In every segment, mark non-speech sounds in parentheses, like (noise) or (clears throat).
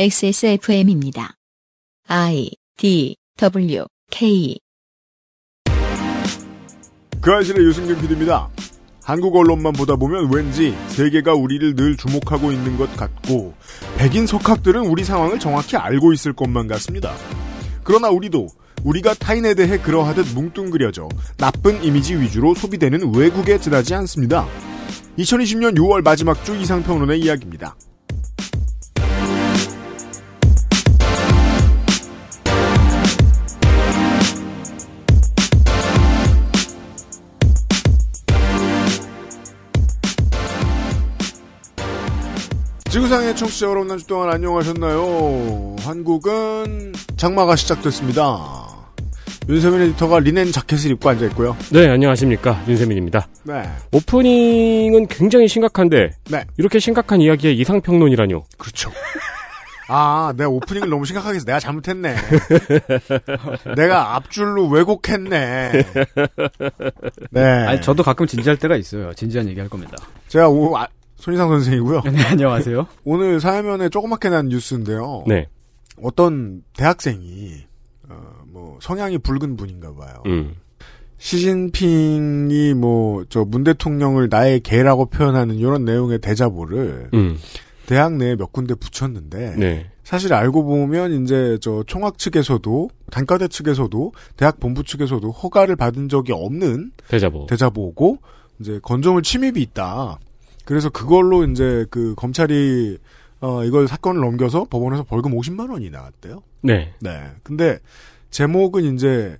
XSFM입니다. I D W K 그 아실의 유승균 PD입니다. 한국 언론만 보다 보면 왠지 세계가 우리를 늘 주목하고 있는 것 같고 백인 석학들은 우리 상황을 정확히 알고 있을 것만 같습니다. 그러나 우리도 우리가 타인에 대해 그러하듯 뭉뚱그려져 나쁜 이미지 위주로 소비되는 외국에 지나지 않습니다. 2020년 6월 마지막 주 이상평론의 이야기입니다. 지구상의 청취자 여러분 한주 동안 안녕하셨나요? 한국은 장마가 시작됐습니다. 윤세민 에디터가 리넨 자켓을 입고 앉아 있고요. 네, 안녕하십니까. 윤세민입니다. 네. 오프닝은 굉장히 심각한데, 네. 이렇게 심각한 이야기에 이상평론이라뇨. 그렇죠. 아, 내가 오프닝을 너무 심각하게 해서 내가 잘못했네. (laughs) 내가 앞줄로 왜곡했네. 네. 아니, 저도 가끔 진지할 때가 있어요. 진지한 얘기 할 겁니다. 제가 오, 아, 손희상 선생이고요. 네, 안녕하세요. (laughs) 오늘 사회면에 조그맣게 난 뉴스인데요. 네. 어떤 대학생이 어, 뭐 성향이 붉은 분인가 봐요. 음. 시진핑이 뭐 저 문 대통령을 나의 개라고 표현하는 이런 내용의 대자보를 음. 대학 내에 몇 군데 붙였는데 네. 사실 알고 보면 이제 저 총학 측에서도 단과대 측에서도 대학 본부 측에서도 허가를 받은 적이 없는 대자보. 대자보고 이제 건조물 침입이 있다. 그래서 그걸로 이제 그 검찰이 어 이걸 사건을 넘겨서 법원에서 벌금 50만 원이 나왔대요. 네. 네. 근데 제목은 이제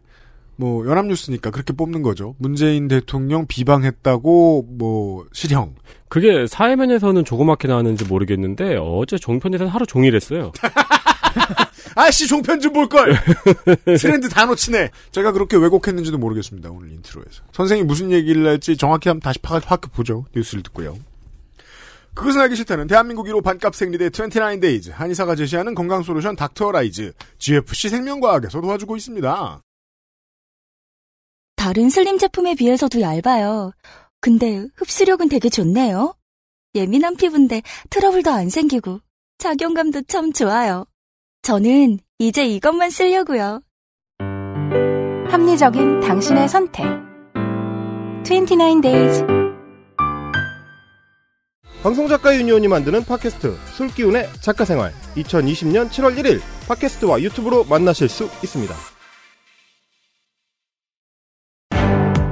뭐 연합뉴스니까 그렇게 뽑는 거죠. 문재인 대통령 비방했다고 뭐 실형. 그게 사회면에서는 조그맣게 나왔는지 모르겠는데, 어제 종편에서는 하루 종일 했어요. (laughs) 아씨 종편 좀 볼 걸. (laughs) 트렌드 다 놓치네. 제가 그렇게 왜곡했는지도 모르겠습니다. 오늘 인트로에서. 선생이 무슨 얘기를 할지 정확히 한번 다시 파악 파악 보죠. 뉴스를 듣고요. 그것은 알기 싫다는 대한민국 1호 반값 생리대 29Days 한의사가 제시하는 건강솔루션 닥터라이즈 GFC 생명과학에서 도와주고 있습니다. 다른 슬림 제품에 비해서도 얇아요. 근데 흡수력은 되게 좋네요. 예민한 피부인데 트러블도 안 생기고 착용감도 참 좋아요. 저는 이제 이것만 쓰려고요. 합리적인 당신의 선택. 29 days. 방송작가 유니온이 만드는 팟캐스트 술기운의 작가생활 2020년 7월 1일 팟캐스트와 유튜브로 만나실 수 있습니다.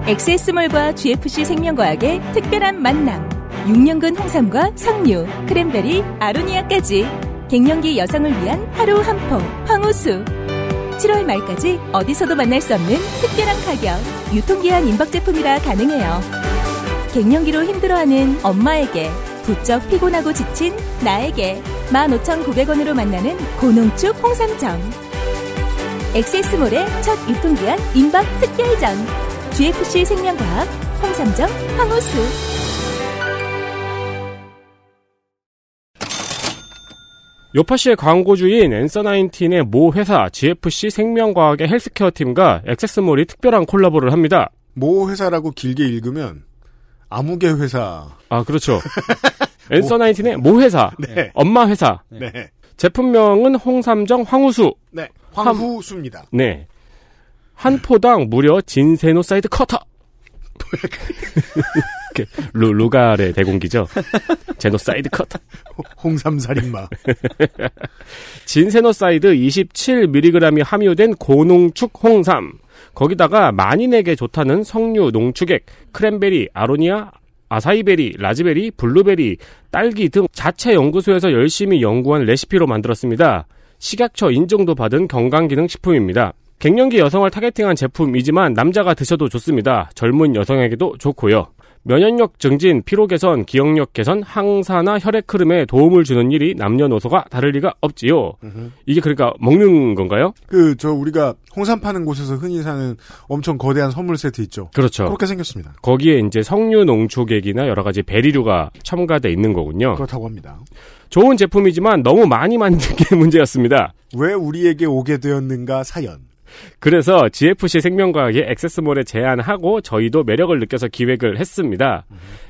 엑세스몰과 GFC 생명과학의 특별한 만남. 6년근 홍삼과 석류, 크랜베리, 아로니아까지 갱년기 여성을 위한 하루 한 포, 황호수. 7월 말까지 어디서도 만날 수 없는 특별한 가격. 유통기한 임박 제품이라 가능해요. 갱년기로 힘들어하는 엄마에게 부쩍 피곤하고 지친 나에게 15,900원으로 만나는 고농축 홍삼정. 엑세스몰의 첫 유통기한 임박 특별전. GFC 생명과학 홍삼정 황호수. 요파시의 광고주인 앤서19의 모 회사 GFC 생명과학의 헬스케어 팀과 액세스몰이 특별한 콜라보를 합니다. 모 회사라고 길게 읽으면 아무개 회사. 아, 그렇죠. (laughs) 앤서19의 모 회사. 네. 엄마 회사. 네. 제품명은 홍삼정 황후수. 네. 황후수입니다. 네. 한 포당 무려 ginsenoside cutter. 루, 루갈의 대공기죠. genocide cutter. 홍삼살인마. (laughs) 진세노사이드 27mg이 함유된 고농축 홍삼. 거기다가 만인에게 좋다는 석류, 농축액, 크랜베리, 아로니아, 아사이베리, 라즈베리, 블루베리, 딸기 등 자체 연구소에서 열심히 연구한 레시피로 만들었습니다. 식약처 인증도 받은 건강기능식품입니다. 갱년기 여성을 targeting한 제품이지만 남자가 드셔도 좋습니다. 젊은 여성에게도 좋고요. 면역력 증진, 피로 개선, 기억력 개선, 항산화 혈액 흐름에 도움을 주는 일이 남녀노소가 다를 리가 없지요. 이게 그러니까 먹는 건가요? 그 저 우리가 홍삼 파는 곳에서 흔히 사는 엄청 거대한 선물 세트 있죠. 그렇죠. 그렇게 생겼습니다. 거기에 이제 석류 농축액이나 여러 가지 베리류가 첨가돼 있는 거군요. 그렇다고 합니다. 좋은 제품이지만 너무 많이 만든 게 (laughs) 문제였습니다. 왜 우리에게 오게 되었는가 사연. 그래서 GFC 생명과학이 액세스몰에 제안하고 저희도 매력을 느껴서 기획을 했습니다.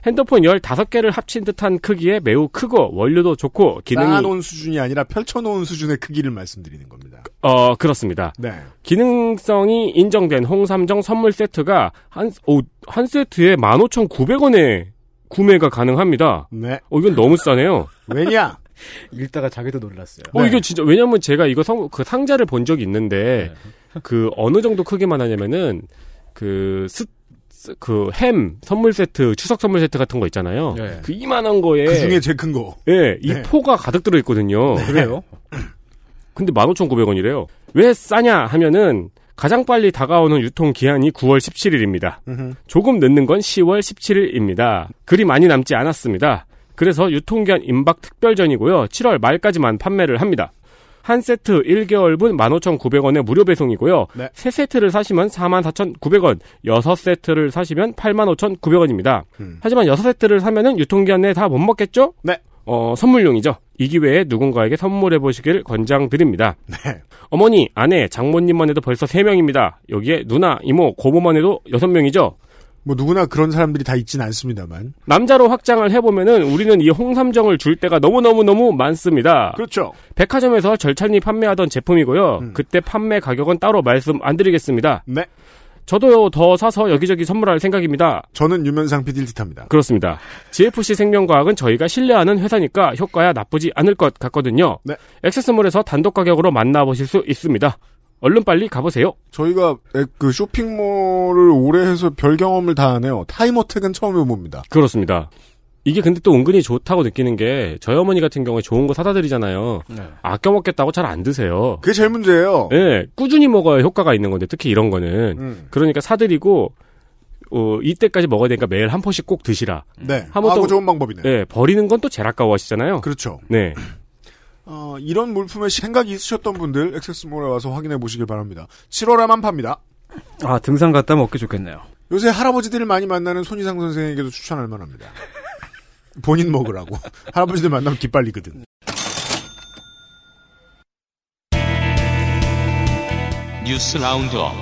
핸드폰 15개를 합친 듯한 크기에 매우 크고 원료도 좋고 기능이 쌓아놓은 수준이 아니라 펼쳐놓은 수준의 크기를 말씀드리는 겁니다. 어 그렇습니다. 네. 기능성이 인정된 홍삼정 선물 세트가 한, 오, 한 세트에 15,900원에 구매가 가능합니다. 네. 어, 이건 너무 싸네요. 왜냐? (laughs) 읽다가 자기도 놀랐어요. 어, 네. 이게 진짜, 왜냐면 제가 이거 성, 그 상자를 본 적이 있는데, 그, 어느 정도 크기만 하냐면은, 그, 스, 스- 그, 햄, 선물 세트, 추석 선물 세트 같은 거 있잖아요. 네. 그 이만한 거에. 그 중에 제일 큰 거. 예, 이 네. 포가 가득 들어 있거든요. 그래요? 근데 15,900원이래요. 왜 싸냐 하면은, 가장 빨리 다가오는 유통 기한이 9월 17일입니다. 조금 늦는 건 10월 17일입니다. 그리 많이 남지 않았습니다. 그래서 유통기한 임박 특별전이고요. 7월 말까지만 판매를 합니다. 한 세트 1개월분 15,900원에 무료 배송이고요. 네. 세 세트를 사시면 44,900원, 여섯 세트를 사시면 85,900원입니다. 음. 하지만 여섯 세트를 사면은 유통기한 내에 다 못 먹겠죠? 네. 어, 선물용이죠. 이 기회에 누군가에게 선물해 보시길 권장드립니다. 네. 어머니, 아내, 장모님만 해도 벌써 3명입니다. 여기에 누나, 이모, 고모만 해도 6명이죠. 뭐 누구나 그런 사람들이 다 있진 않습니다만. 남자로 확장을 해보면은 우리는 이 홍삼정을 줄 때가 너무 너무 너무 많습니다. 그렇죠. 백화점에서 절찬리 판매하던 제품이고요. 음. 그때 판매 가격은 따로 말씀 안 드리겠습니다. 네. 저도 더 사서 여기저기 선물할 생각입니다. 저는 유면상 PD를 뜻합니다. 그렇습니다. GFC 생명과학은 저희가 신뢰하는 회사니까 효과야 나쁘지 않을 것 같거든요. 네. 액세스몰에서 단독 가격으로 만나보실 수 있습니다. 얼른 빨리 가보세요. 저희가 에, 그 쇼핑몰을 오래 해서 별 경험을 다 하네요. 타임어택은 처음 해봅니다. 그렇습니다. 이게 근데 또 은근히 좋다고 느끼는 게 저희 어머니 같은 경우에 좋은 거 사다 드리잖아요. 네. 아껴 먹겠다고 잘 안 드세요. 그게 제일 문제예요. 예, 꾸준히 먹어야 효과가 있는 건데 특히 이런 거는 음. 그러니까 사드리고 어, 이때까지 먹어야 되니까 매일 한 포씩 꼭 드시라. 네. 또- 좋은 방법이네. 예, 버리는 건 또 제일 아까워하시잖아요. 그렇죠. 네. 어, 이런 물품에 생각이 있으셨던 분들 액세스몰에 와서 확인해 보시길 바랍니다. 7월에만 팝니다. 아, 등산 갔다 먹기 좋겠네요. 요새 할아버지들을 많이 만나는 손희상 선생에게도 추천할 만합니다. 본인 먹으라고. (laughs) 할아버지들 만나면 기빨리거든. News Roundup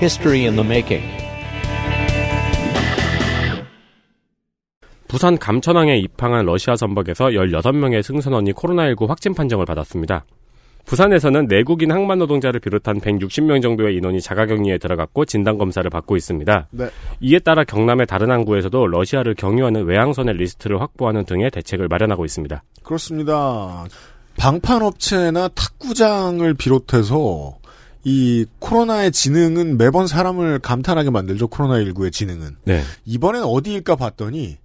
History in the making. 부산 감천항에 입항한 러시아 선박에서 16명의 승선원이 코로나19 확진 판정을 받았습니다. 부산에서는 내국인 항만 노동자를 비롯한 160명 정도의 인원이 자가격리에 들어갔고 진단 검사를 받고 있습니다. 네. 이에 따라 경남의 다른 항구에서도 러시아를 경유하는 외항선의 리스트를 확보하는 등의 대책을 마련하고 있습니다. 그렇습니다. 방판업체나 탁구장을 비롯해서 이 코로나의 지능은 매번 사람을 감탄하게 만들죠. 코로나19의 지능은. 네. 이번엔 어디일까 봤더니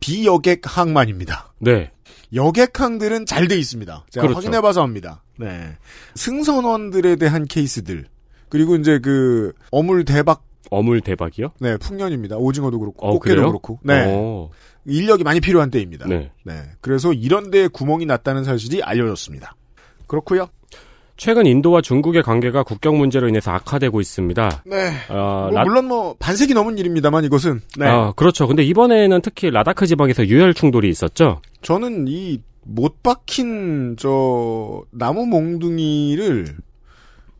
비여객 항만입니다. 네. 여객항들은 잘 돼 있습니다. 제가 그렇죠. 확인해봐서 합니다. 네. 승선원들에 대한 케이스들. 그리고 이제 그 어물 대박 어물 대박이요? 네 풍년입니다. 오징어도 그렇고 어, 꽃게도 그래요? 그렇고 네 어, 인력이 많이 필요한 때입니다. 네. 그래서 이런 데에 구멍이 났다는 사실이 알려졌습니다. 그렇고요. 최근 인도와 중국의 관계가 국경 문제로 인해서 악화되고 있습니다. 네. 아, 뭐 라- 물론 뭐 반세기 넘은 일입니다만 이것은 네. 아, 그렇죠. 근데 이번에는 특히 라다크 지방에서 유혈 충돌이 있었죠. 저는 이 못 박힌 저 나무 몽둥이를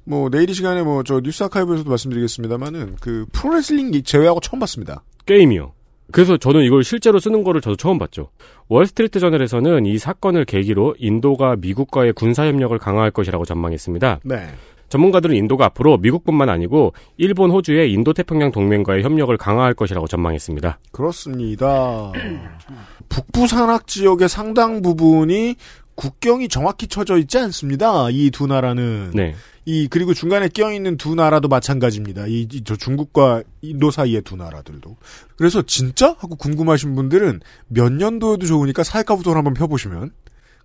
뭐 내일 이 시간에 뭐 저 뉴스 아카이브에서도 말씀드리겠습니다만은 그 프로레슬링 제외하고 처음 봤습니다. 게임이요. 그래서 저는 이걸 실제로 쓰는 거를 저도 처음 봤죠. 월스트리트 저널에서는 이 사건을 계기로 인도가 미국과의 군사 협력을 강화할 것이라고 전망했습니다. 네. 전문가들은 인도가 앞으로 미국뿐만 아니고 일본, 호주의 인도 태평양 동맹과의 협력을 강화할 것이라고 전망했습니다. 그렇습니다. (clears throat) 북부 산악 지역의 상당 부분이 국경이 정확히 쳐져 있지 않습니다. 이 두 나라는 네. 이 그리고 중간에 끼어 있는 두 나라도 마찬가지입니다. 이 저 중국과 인도 사이의 두 나라들도. 그래서 진짜 하고 궁금하신 분들은 몇 년도에도 좋으니까 사회과부도를 한번 펴보시면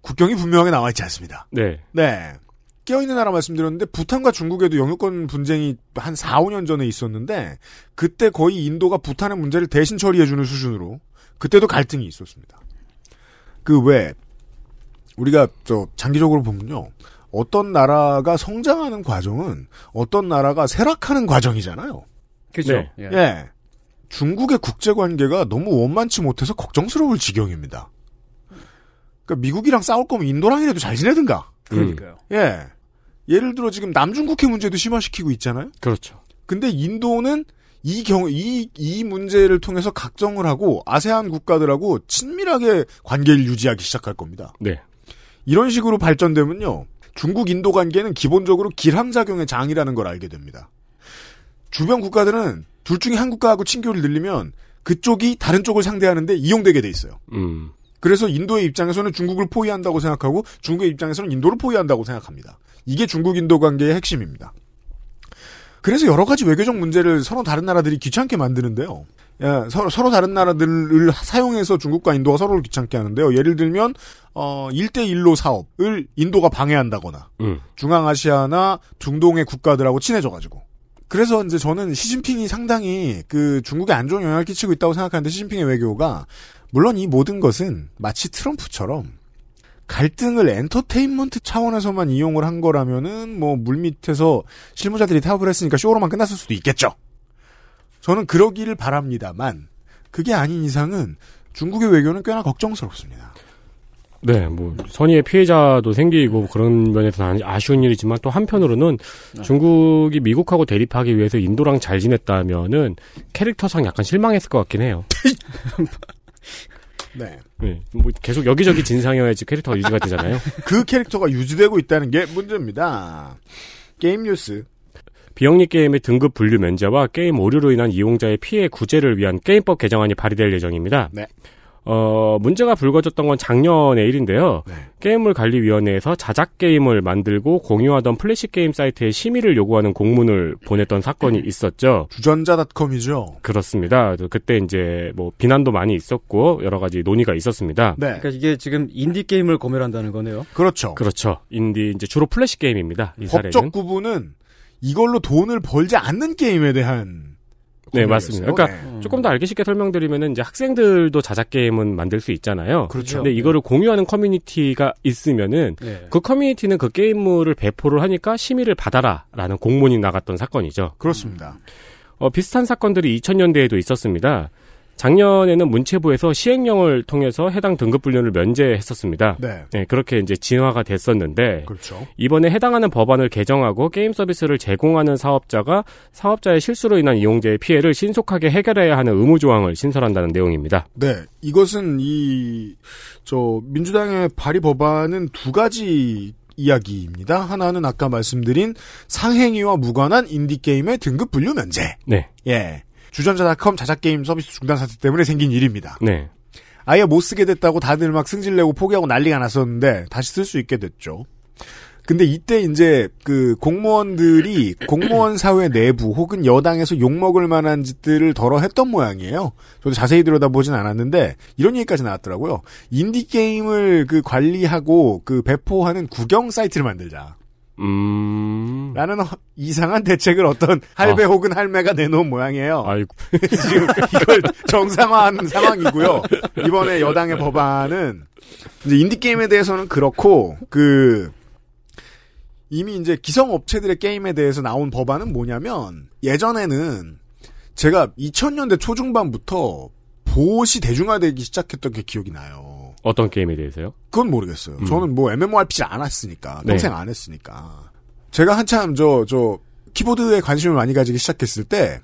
국경이 분명하게 나와 있지 않습니다. 네. 네. 끼어 있는 나라 말씀드렸는데 부탄과 중국에도 영유권 분쟁이 한 4, 5년 전에 있었는데 그때 거의 인도가 부탄의 문제를 대신 처리해 주는 수준으로 그때도 갈등이 있었습니다. 그외 우리가 저 장기적으로 보면요. 어떤 나라가 성장하는 과정은 어떤 나라가 쇠락하는 과정이잖아요. 그죠? 네. 예. 예. 중국의 국제 관계가 너무 원만치 못해서 걱정스러울 지경입니다. 그러니까 미국이랑 싸울 거면 인도랑이라도 잘 지내든가. 그러니까요. 예. 예를 들어 지금 남중국해 문제도 심화시키고 있잖아요. 그렇죠. 근데 인도는 이 경우 이, 이 문제를 통해서 각정을 하고 아세안 국가들하고 친밀하게 관계를 유지하기 시작할 겁니다. 네. 이런 식으로 발전되면요. 중국 인도 관계는 기본적으로 기량작용의 장이라는 걸 알게 됩니다. 주변 국가들은 둘 중에 한 국가하고 친교를 늘리면 그쪽이 다른 쪽을 상대하는데 이용되게 돼 있어요. 음. 그래서 인도의 입장에서는 중국을 포위한다고 생각하고 중국의 입장에서는 인도를 포위한다고 생각합니다. 이게 중국 인도 관계의 핵심입니다. 그래서 여러 가지 외교적 문제를 서로 다른 나라들이 귀찮게 만드는데요. 야, 서로, 서로 다른 나라들을 사용해서 중국과 인도가 서로를 귀찮게 하는데요. 예를 들면 어 1대1로 사업을 인도가 방해한다거나 음. 중앙아시아나 중동의 국가들하고 친해져 가지고 그래서 이제 저는 시진핑이 상당히 그 중국에 안 좋은 영향을 끼치고 있다고 생각하는데 시진핑의 외교가 물론 이 모든 것은 마치 트럼프처럼 갈등을 엔터테인먼트 차원에서만 이용을 한 거라면은 뭐 물밑에서 실무자들이 타협을 했으니까 쇼로만 끝났을 수도 있겠죠. 저는 그러기를 바랍니다만 그게 아닌 이상은 중국의 외교는 꽤나 걱정스럽습니다. 네, 뭐 선의의 피해자도 생기고 그런 면에서는 아쉬운 일이지만 또 한편으로는 중국이 미국하고 대립하기 위해서 인도랑 잘 지냈다면은 캐릭터상 약간 실망했을 것 같긴 해요. (laughs) 네. 네, 뭐 계속 여기저기 진상이어야지 캐릭터가 유지가 되잖아요. 그 캐릭터가 유지되고 있다는 게 문제입니다. 게임 뉴스. 비영리 게임의 등급 분류 면제와 게임 오류로 인한 이용자의 피해 구제를 위한 게임법 개정안이 발의될 예정입니다. 네. 어, 문제가 불거졌던 건 작년의 일인데요. 네. 게임물 관리위원회에서 자작 게임을 만들고 공유하던 플래시 게임 사이트에 심의를 요구하는 공문을 보냈던 사건이 있었죠. 주전자닷컴이죠. 그렇습니다. 그때 이제 뭐 비난도 많이 있었고 여러 가지 논의가 있었습니다. 네. 그러니까 이게 지금 인디 게임을 검열한다는 거네요. 그렇죠. 그렇죠. 인디 이제 주로 플래시 게임입니다. 이 사례는. 법적 구분은 이걸로 돈을 벌지 않는 게임에 대한 네. 맞습니다. 그러니까 네. 조금 더 알기 쉽게 설명드리면은 이제 학생들도 자작 게임은 만들 수 있잖아요. 그렇죠. 근데 이거를 공유하는 커뮤니티가 있으면은 네. 그 커뮤니티는 그 게임물을 배포를 하니까 심의를 받아라라는 공문이 나갔던 사건이죠. 그렇습니다. 어, 비슷한 사건들이 2000년대에도 있었습니다. 작년에는 문체부에서 시행령을 통해서 해당 등급 분류를 면제했었습니다. 네. 네, 그렇게 이제 진화가 됐었는데 그렇죠. 이번에 해당하는 법안을 개정하고 게임 서비스를 제공하는 사업자가 사업자의 실수로 인한 이용자의 피해를 신속하게 해결해야 하는 의무 조항을 신설한다는 내용입니다. 네. 이것은 이, 저, 민주당의 발의 법안은 두 가지 이야기입니다. 하나는 아까 말씀드린 상행위와 무관한 인디게임의 등급 분류 면제. 네. 예. 주전자닷컴 자작게임 서비스 중단 사태 때문에 생긴 일입니다. 네. 아예 못 쓰게 됐다고 다들 막 승질내고 포기하고 난리가 났었는데 다시 쓸 수 있게 됐죠. 근데 이때 이제 그 공무원들이 (clears throat) 공무원 사회 내부 혹은 여당에서 욕먹을 만한 짓들을 덜어 했던 모양이에요. 저도 자세히 들여다보진 않았는데 이런 얘기까지 나왔더라고요. 인디게임을 그 관리하고 그 배포하는 구경 사이트를 만들자. 음. 라는 허- 이상한 대책을 어떤 할배 아. 혹은 할매가 내놓은 모양이에요. 아이고. (laughs) 지금 이걸 정상화하는 상황이고요. 이번에 여당의 법안은 이제 인디게임에 대해서는 그렇고 그 이미 이제 기성 업체들의 게임에 대해서 나온 법안은 뭐냐면 예전에는 제가 2000년대 초중반부터 보시 대중화되기 시작했던 게 기억이 나요. 어떤 게임에 대해서요? 그건 모르겠어요. 음. 저는 뭐 MMORPG 안 했으니까 네. 평생 안 했으니까 제가 한참 저저 키보드에 관심을 많이 가지기 시작했을 때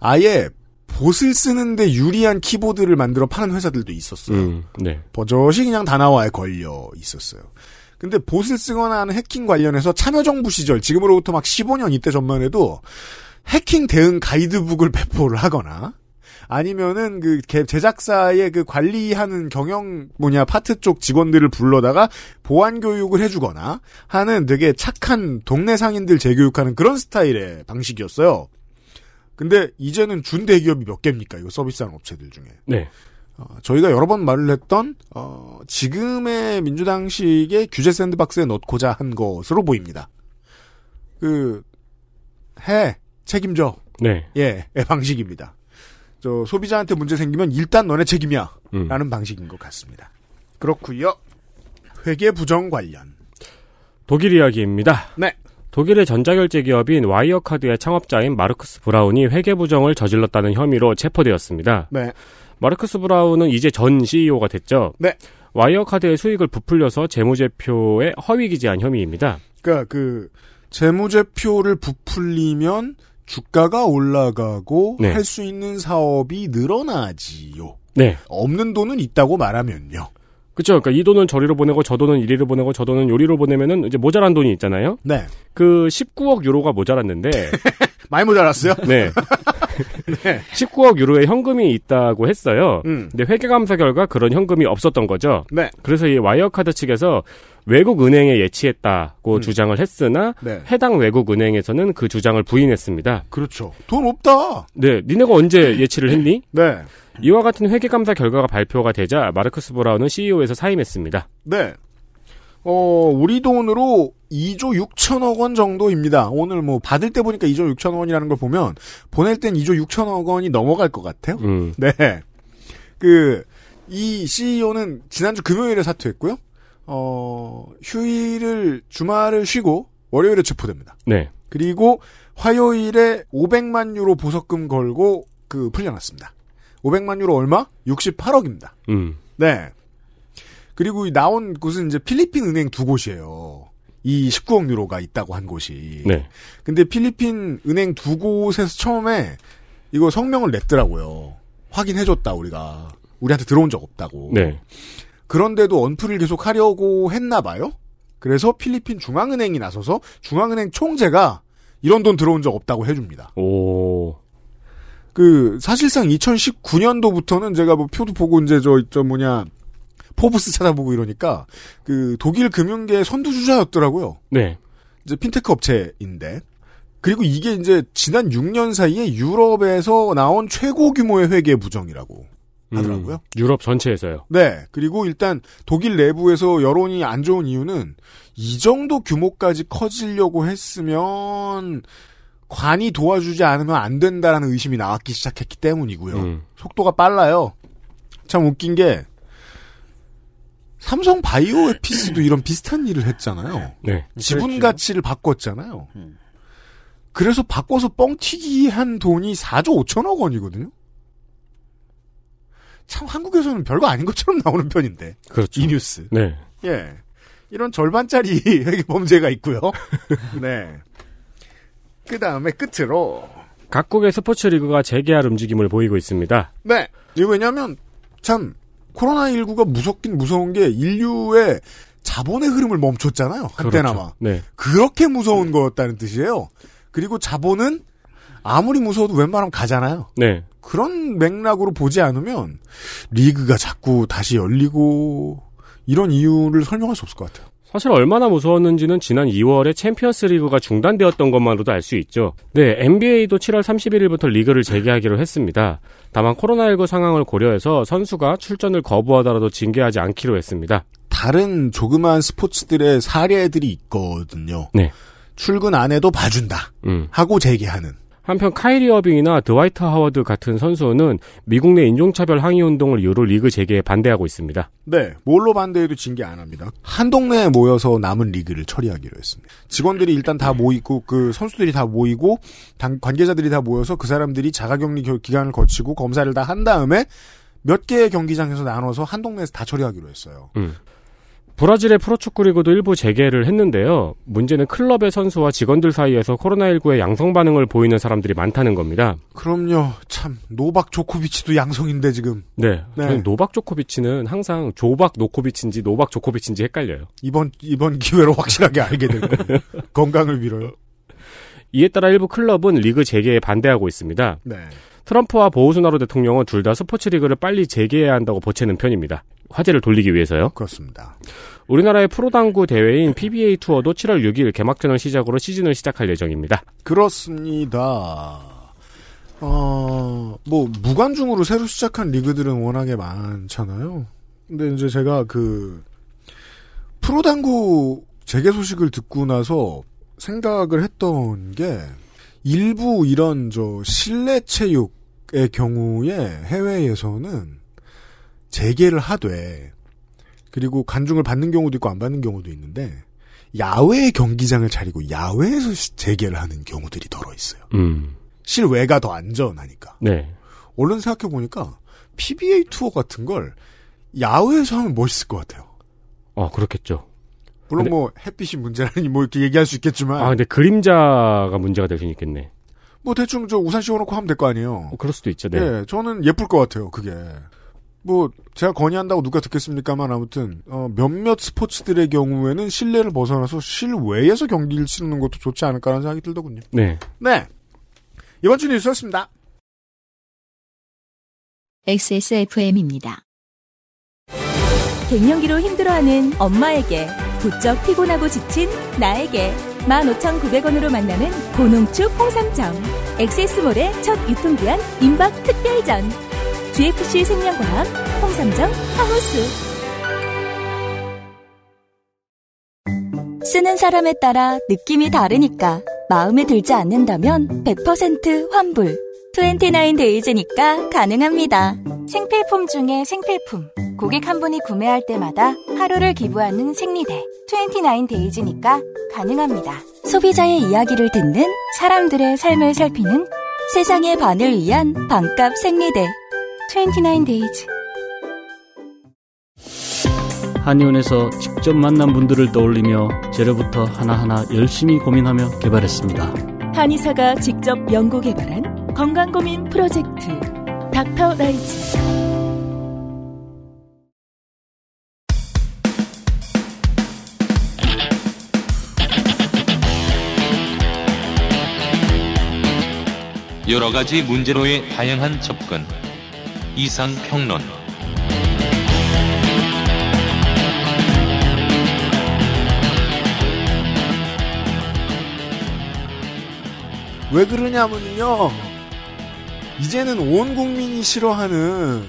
아예 봇을 쓰는데 유리한 키보드를 만들어 파는 회사들도 있었어요. 음. 네. 버젓이 그냥 다나와에 걸려 있었어요. 근데 봇을 쓰거나 하는 해킹 관련해서 참여정부 시절, 지금으로부터 막 15년 이때 전만 해도 해킹 대응 가이드북을 배포를 하거나 아니면은 그 개- 제작사의 그 관리하는 경영 뭐냐 파트 쪽 직원들을 불러다가 보안 교육을 해주거나 하는 되게 착한 동네 상인들 재교육하는 그런 스타일의 방식이었어요. 근데 이제는 준 대기업이 몇 개입니까? 이거 서비스하는 업체들 중에. 네. 어, 저희가 여러 번 말을 했던 어, 지금의 민주당식의 규제 샌드박스에 넣고자 한 것으로 보입니다. 그 해 책임져 네. 예, 의 방식입니다. 저 소비자한테 문제 생기면 일단 너네 책임이야 음. 라는 방식인 것 같습니다. 그렇고요. 회계 부정 관련. 독일 이야기입니다. 네. 독일의 전자결제 기업인 와이어카드의 창업자인 마르크스 브라운이 회계 부정을 저질렀다는 혐의로 체포되었습니다. 네. 마르크스 브라운은 이제 전 CEO가 됐죠. 네. 와이어카드의 수익을 부풀려서 재무제표에 허위 기재한 혐의입니다. 그러니까 그 재무제표를 부풀리면 주가가 올라가고 네. 할수 있는 사업이 늘어나지요. 네. 없는 돈은 있다고 말하면요. 그쵸. 그러니까 이 돈은 저리로 보내고 저 돈은 이리로 보내고 저 돈은 요리로 보내면은 이제 모자란 돈이 있잖아요. 네. 그 19억 유로가 모자랐는데 (laughs) 많이 모자랐어요? 네. (laughs) 19억 유로의 현금이 있다고 했어요. 음. 근데 회계감사 결과 그런 현금이 없었던 거죠. 네. 그래서 이 와이어카드 측에서 외국 은행에 예치했다고 음. 주장을 했으나 네. 해당 외국 은행에서는 그 주장을 부인했습니다. 그렇죠. 돈 없다. 네, 니네가 언제 (laughs) 예치를 했니? 네. 이와 같은 회계감사 결과가 발표가 되자 마르크스 브라운은 CEO에서 사임했습니다. 네. 어, 우리 돈으로 2조 6천억 원 정도입니다. 오늘 뭐 받을 때 보니까 2조 6천억 원이라는 걸 보면 보낼 땐 2조 6천억 원이 넘어갈 것 같아요. 음, 네. 그, 이 CEO는 지난주 금요일에 사퇴했고요. 어, 휴일을, 주말을 쉬고 월요일에 체포됩니다. 네. 그리고 화요일에 500만 유로 보석금 걸고 그 풀려났습니다. 500만 유로 얼마? 68억입니다. 음, 네. 그리고 이 나온 곳은 이제 필리핀 은행 두 곳이에요. 이 19억 유로가 있다고 한 곳이. 네. 근데 필리핀 은행 두 곳에서 처음에 이거 성명을 냈더라고요. 확인해줬다, 우리가. 우리한테 들어온 적 없다고. 네. 그런데도 언플을 계속 하려고 했나 봐요. 그래서 필리핀 중앙은행이 나서서 중앙은행 총재가 이런 돈 들어온 적 없다고 해줍니다. 오, 그 사실상 2019년도부터는 제가 뭐 표도 보고 이제 저 저 뭐냐 포브스 찾아보고 이러니까 그 독일 금융계 선두주자였더라고요. 네. 이제 핀테크 업체인데 그리고 이게 이제 지난 6년 사이에 유럽에서 나온 최고 규모의 회계 부정이라고 하더라고요. 음, 유럽 전체에서요. 네. 그리고 일단 독일 내부에서 여론이 안 좋은 이유는 이 정도 규모까지 커지려고 했으면 관이 도와주지 않으면 안 된다라는 의심이 나왔기 시작했기 때문이고요. 음, 속도가 빨라요. 참 웃긴 게 삼성 바이오 에피스도 이런 비슷한 일을 했잖아요. 네. 지분 가치를 바꿨잖아요. 그래서 바꿔서 뻥튀기 한 돈이 4조 5천억 원이거든요. 참 한국에서는 별거 아닌 것처럼 나오는 편인데 그렇죠. 이 뉴스. 네. 예. 이런 절반짜리 (laughs) 범죄가 있고요. (laughs) 네. 그 다음에 끝으로 각국의 스포츠 리그가 재개할 움직임을 보이고 있습니다. 네. 이거 왜냐면 참 코로나19가 무섭긴 무서운 게 인류의 자본의 흐름을 멈췄잖아요. 한때나마. 그렇죠. 네. 그렇게 무서운 거였다는 뜻이에요. 그리고 자본은 아무리 무서워도 웬만하면 가잖아요. 네. 그런 맥락으로 보지 않으면 리그가 자꾸 다시 열리고 이런 이유를 설명할 수 없을 것 같아요. 사실 얼마나 무서웠는지는 지난 2월에 챔피언스 리그가 중단되었던 것만으로도 알 수 있죠. 네, NBA도 7월 31일부터 리그를 재개하기로 했습니다. 다만 코로나19 상황을 고려해서 선수가 출전을 거부하더라도 징계하지 않기로 했습니다. 다른 조그마한 스포츠들의 사례들이 있거든요. 네. 출근 안 해도 봐준다. 음. 하고 재개하는. 한편 카이리 어빙이나 드와이트 하워드 같은 선수는 미국 내 인종차별 항의 운동을 이유로 리그 재개에 반대하고 있습니다. 네, 뭘로 반대해도 징계 안 합니다. 한 동네에 모여서 남은 리그를 처리하기로 했습니다. 직원들이 일단 다 모이고 그 선수들이 다 모이고 당- 관계자들이 다 모여서 그 사람들이 자가격리 겨- 기간을 거치고 검사를 다 한 다음에 몇 개의 경기장에서 나눠서 한 동네에서 다 처리하기로 했어요. 음. 브라질의 프로축구 리그도 일부 재개를 했는데요. 문제는 클럽의 선수와 직원들 사이에서 코로나19에 양성 반응을 보이는 사람들이 많다는 겁니다. 그럼요. 참 노박 조코비치도 양성인데 지금 네. 네. 노박 조코비치는 항상 조박 노코비치인지 노박 조코비치인지 헷갈려요. 이번 이번 기회로 확실하게 알게 될 거예요. (laughs) 건강을 빌어요. 이에 따라 일부 클럽은 리그 재개에 반대하고 있습니다. 네. 트럼프와 보우스나로 대통령은 둘 다 스포츠 리그를 빨리 재개해야 한다고 보채는 편입니다. 화제를 돌리기 위해서요. 그렇습니다. 우리나라의 프로당구 대회인 PBA 투어도 7월 6일 개막전을 시작으로 시즌을 시작할 예정입니다. 그렇습니다. 어, 뭐, 무관중으로 새로 시작한 리그들은 워낙에 많잖아요. 근데 이제 제가 그, 프로당구 재개 소식을 듣고 나서 생각을 했던 게, 일부 이런 저 실내 체육의 경우에 해외에서는 재개를 하되, 그리고 간중을 받는 경우도 있고 안 받는 경우도 있는데, 야외 경기장을 차리고 야외에서 시- 재개를 하는 경우들이 덜어 있어요. 음. 실외가 더 안전하니까. 네. 얼른 생각해 보니까 PBA 투어 같은 걸 야외에서 하면 멋있을 것 같아요. 어, 그렇겠죠. 물론 근데- 뭐 햇빛이 문제라니 뭐 이렇게 얘기할 수 있겠지만 아, 근데 그림자가 문제가 될 수 있겠네. 뭐 대충 저 우산 씌워놓고 하면 될 거 아니에요. 어, 그럴 수도 있죠, 네. 예, 저는 예쁠 것 같아요. 그게 뭐 제가 건의한다고 누가 듣겠습니까만 아무튼 어, 몇몇 스포츠들의 경우에는 실내를 벗어나서 실외에서 경기를 치르는 것도 좋지 않을까라는 생각이 들더군요. 네. 네 이번 주 뉴스였습니다. XSFM입니다. 갱년기로 힘들어하는 엄마에게 부쩍 피곤하고 지친 나에게 15,900원으로 만나는 고농축 홍삼정 엑세스몰의 첫 유통기한 임박 특별전 GFC 생명과학 홍삼정 하우스 쓰는 사람에 따라 느낌이 다르니까 마음에 들지 않는다면 100% 환불. 29데이즈니까 가능합니다. 생필품 중에 생필품. 고객 한 분이 구매할 때마다 하루를 기부하는 생리대. 29데이즈니까 가능합니다. 소비자의 이야기를 듣는 사람들의 삶을 살피는 세상의 반을 위한 반값 생리대. 29데이즈. 한의원에서 직접 만난 분들을 떠올리며 재료부터 하나하나 열심히 고민하며 개발했습니다. 한의사가 직접 연구 개발한 건강 고민 프로젝트 닥터 라이즈 여러 가지 문제로의 다양한 접근. 이상 평론. 왜 그러냐면요. 이제는 온 국민이 싫어하는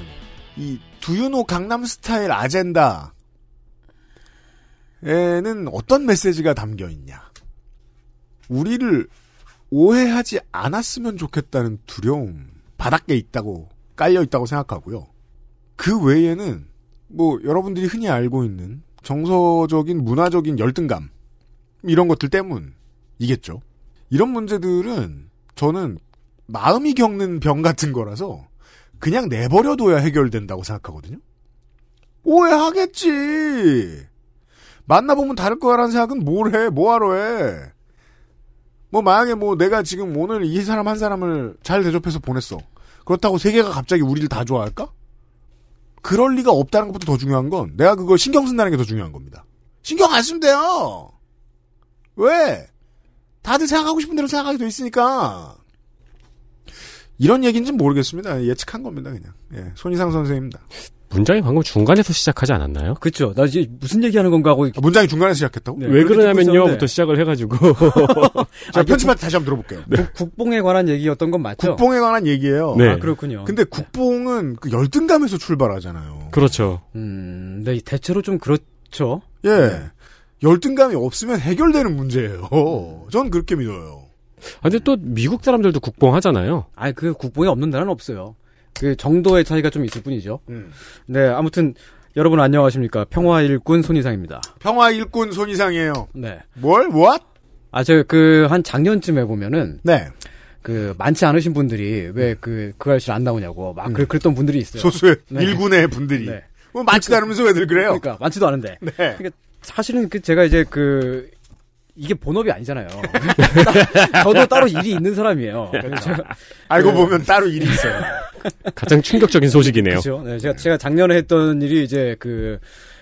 이 두유노 강남 스타일 아젠다. 에는 어떤 메시지가 담겨 있냐. 우리를 오해하지 않았으면 좋겠다는 두려움 바닥에 있다고 깔려 있다고 생각하고요. 그 외에는 뭐 여러분들이 흔히 알고 있는 정서적인 문화적인 열등감 이런 것들 때문이겠죠. 이런 문제들은 저는 마음이 겪는 병 같은 거라서 그냥 내버려둬야 해결된다고 생각하거든요. 오해하겠지. 만나보면 다를 거라는 생각은 뭘 해? 뭐하러 해? 뭐 만약에 뭐 내가 지금 오늘 이 사람 한 사람을 잘 대접해서 보냈어. 그렇다고 세계가 갑자기 우리를 다 좋아할까? 그럴 리가 없다는 것부터 더 중요한 건 내가 그걸 신경 쓴다는 게 더 중요한 겁니다. 신경 안 쓰면 돼요. 왜? 다들 생각하고 싶은 대로 생각하게 돼 있으니까. 이런 얘기인지는 모르겠습니다. 예측한 겁니다, 그냥. 예, 손희상 선생입니다. 문장이 방금 중간에서 시작하지 않았나요? 그쵸. 나 이제 무슨 얘기하는 건가 하고. 아, 문장이 중간에서 시작했다고? 네, 왜 그렇게 듣고 그러냐면요, 있었는데 부터 시작을 해가지고. (laughs) 자, 아니, 편집할 때 다시 한번 들어볼게요. 국, 국뽕에 관한 얘기였던 건 맞죠? 국뽕에 관한 얘기예요. 네. 아, 그렇군요. 근데 국뽕은 그 열등감에서 출발하잖아요. 그렇죠. 음, 네, 대체로 좀 그렇죠. 예. 열등감이 없으면 해결되는 문제예요. 전 그렇게 믿어요. 아, 근데 또 미국 사람들도 국뽕 하잖아요. 아니, 그 국뽕이 없는 나라는 없어요. 그 정도의 차이가 좀 있을 뿐이죠. 음. 네, 아무튼 여러분 안녕하십니까. 평화 일꾼 손이상입니다. 평화 일꾼 손이상이에요. 네. 뭘? what? 아, 저 그 한 작년쯤에 보면은 네. 그 많지 않으신 분들이 왜 그그 아저씨 안 나오냐고 막 그, 그랬던 분들이 있어요. 소수의 네. 일군의 분들이. 네. 뭐 많지도 않으면서 왜들 그래요? 그러니까 많지도 않은데. 네. 그러니까 사실은 그 제가 이제 그 이게 본업이 아니잖아요. (laughs) 저도 따로 일이 있는 사람이에요. 그래서 제가 알고 그- 보면 따로 일이 있어요. 가장 충격적인 소식이네요. 그렇죠. 네, 제가 제가 작년에 했던 일이 이제 그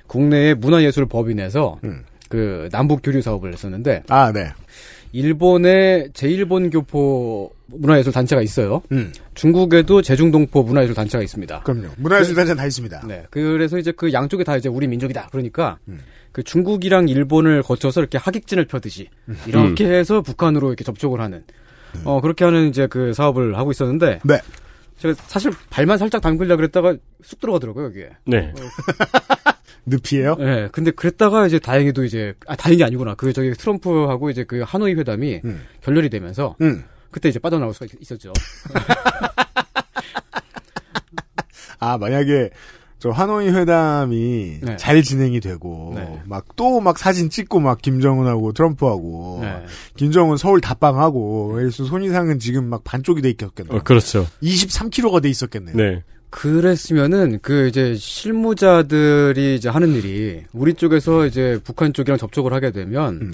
국내의 문화예술법인에서 음. 그 남북 교류 사업을 했었는데 아, 네. 일본에 제일본 교포 문화예술 단체가 있어요. 음. 중국에도 제중동포 문화예술 단체가 있습니다. 그럼요. 문화예술 단체는 다 있습니다. 네. 그래서 이제 그 양쪽이 다 이제 우리 민족이다. 그러니까 음. 그 중국이랑 일본을 거쳐서 이렇게 하객진을 펴듯이 이렇게 해서 북한으로 이렇게 접촉을 하는 어 그렇게 하는 이제 그 사업을 하고 있었는데 네. 제가 사실 발만 살짝 담글려 그랬다가 쑥 들어가더라고요 여기에. 네. (laughs) 늪이에요? 네. 근데 그랬다가 이제 다행히도 이제 아 다행이 아니구나. 그 저기 트럼프하고 이제 그 하노이 회담이 음. 결렬이 되면서 음. 그때 이제 빠져나올 수가 있- 있었죠. (laughs) 아, 만약에 저 하노이 회담이 네. 잘 진행이 되고 네. 막또막 사진 찍고 막 김정은하고 트럼프하고 네. 김정은 서울 답방하고 그래서 손이상은 지금 막 반쪽이 돼 있었겠네. 어, 그렇죠. 23kg가 돼 있었겠네요. 네. 그랬으면은 그 이제 실무자들이 이제 하는 일이 우리 쪽에서 이제 북한 쪽이랑 접촉을 하게 되면 음.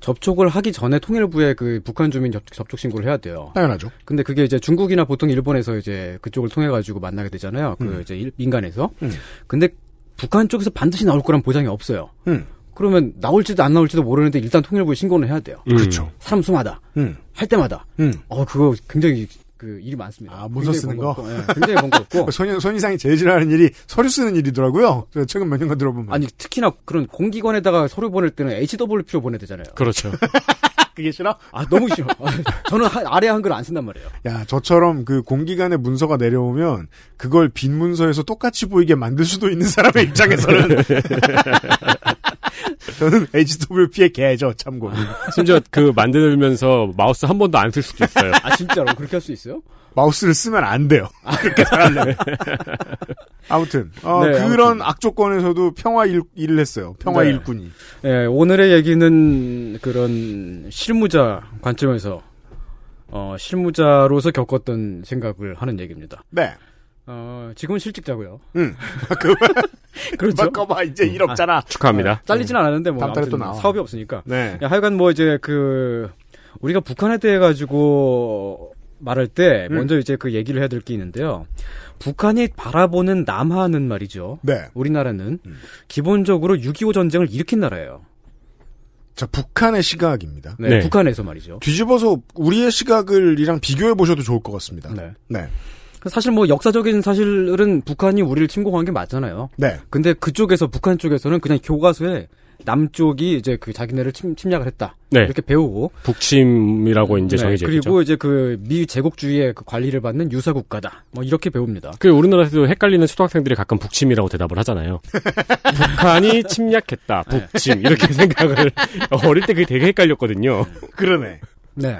접촉을 하기 전에 통일부에 그 북한 주민 접, 접촉 신고를 해야 돼요. 당연하죠. 근데 그게 이제 중국이나 보통 일본에서 이제 그쪽을 통해 가지고 만나게 되잖아요. 그 음. 이제 일- 민간에서. 음. 근데 북한 쪽에서 반드시 나올 거란 보장이 없어요. 음. 그러면 나올지도 안 나올지도 모르는데 일단 통일부에 신고는 해야 돼요. 음. 그렇죠. 사람 수마다 음. 할 때마다. 음. 어 그거 굉장히 그 일이 많습니다. 아, 문서 쓰는 거? 번거롭고, 예, 굉장히 번거롭고. (laughs) 손, 손 이상이 제일 싫어하는 일이 서류 쓰는 일이더라고요. 제가 최근 몇 년간 들어보면. 아니 특히나 그런 공기관에다가 서류 보낼 때는 HWP로 보내야 되잖아요. 그렇죠. (laughs) 그게 싫어? 아 너무 싫어. 아, 저는 하- 아래 한글 안 쓴단 말이에요. 야, 저처럼 그 공기관의 문서가 내려오면 그걸 빈 문서에서 똑같이 보이게 만들 수도 있는 사람의 입장에서는 (laughs) (laughs) 저는 HWP의 개죠, 참고. 심지어 그 만들면서 마우스 한 번도 안 쓸 수도 있어요. 아 진짜로 그렇게 할 수 있어요? 마우스를 쓰면 안 돼요. 그렇게 잘하려면. (laughs) 아무튼 어, 네, 그런 아무튼. 악조건에서도 평화 일, 일을 했어요. 평화 네. 일꾼이. 예, 오늘의 얘기는 그런 실무자 관점에서 어, 실무자로서 겪었던 생각을 하는 얘기입니다. 네. 어, 지금은 실직자고요. 응. (laughs) 그, (laughs) 그렇죠. 바꿔봐 이제 일 없잖아. 축하합니다. 잘리진 않았는데 뭐 다음 또 나와. 사업이 없으니까. 네. 야, 하여간 뭐 이제 그 우리가 북한에 대해 가지고 말할 때 음. 먼저 이제 그 얘기를 해야 될 게 있는데요. 북한이 바라보는 남하는 말이죠. 네. 우리나라는 음. 기본적으로 6.25 전쟁을 일으킨 나라예요. 자, 북한의 시각입니다. 네, 네. 북한에서 말이죠. 뒤집어서 우리의 시각을이랑 비교해 보셔도 좋을 것 같습니다. 네. 네. 사실 뭐 역사적인 사실은 북한이 우리를 침공한 게 맞잖아요. 네. 근데 그쪽에서 북한 쪽에서는 그냥 교과서에 남쪽이 이제 그 자기네를 침, 침략을 했다. 네. 이렇게 배우고 북침이라고 이제 네, 정해져 있죠. 그리고 이제 그 미 제국주의의 그 관리를 받는 유사 국가다. 뭐 이렇게 배웁니다. 그 우리나라에서도 헷갈리는 초등학생들이 가끔 북침이라고 대답을 하잖아요. (laughs) 북한이 침략했다. 북침 이렇게 생각을 (laughs) 어릴 때 그게 되게 헷갈렸거든요. 그러네. 네.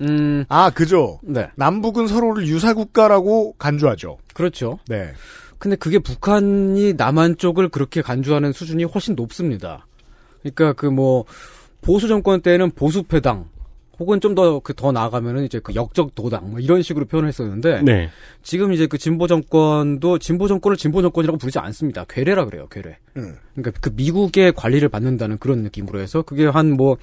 음, 아, 그죠. 네. 남북은 서로를 유사 국가라고 간주하죠. 그렇죠. 네. 근데 그게 북한이 남한 쪽을 그렇게 간주하는 수준이 훨씬 높습니다. 그러니까 그 뭐 보수 정권 때는 보수 패당 혹은 좀 더 그더 나아가면은 이제 그 역적 도당 뭐 이런 식으로 표현을 했었는데 네. 지금 이제 그 진보 정권도 진보 정권을 진보 정권이라고 부르지 않습니다. 괴뢰라 그래요. 괴뢰. 음. 그러니까 그 미국의 관리를 받는다는 그런 느낌으로 해서 그게 한 뭐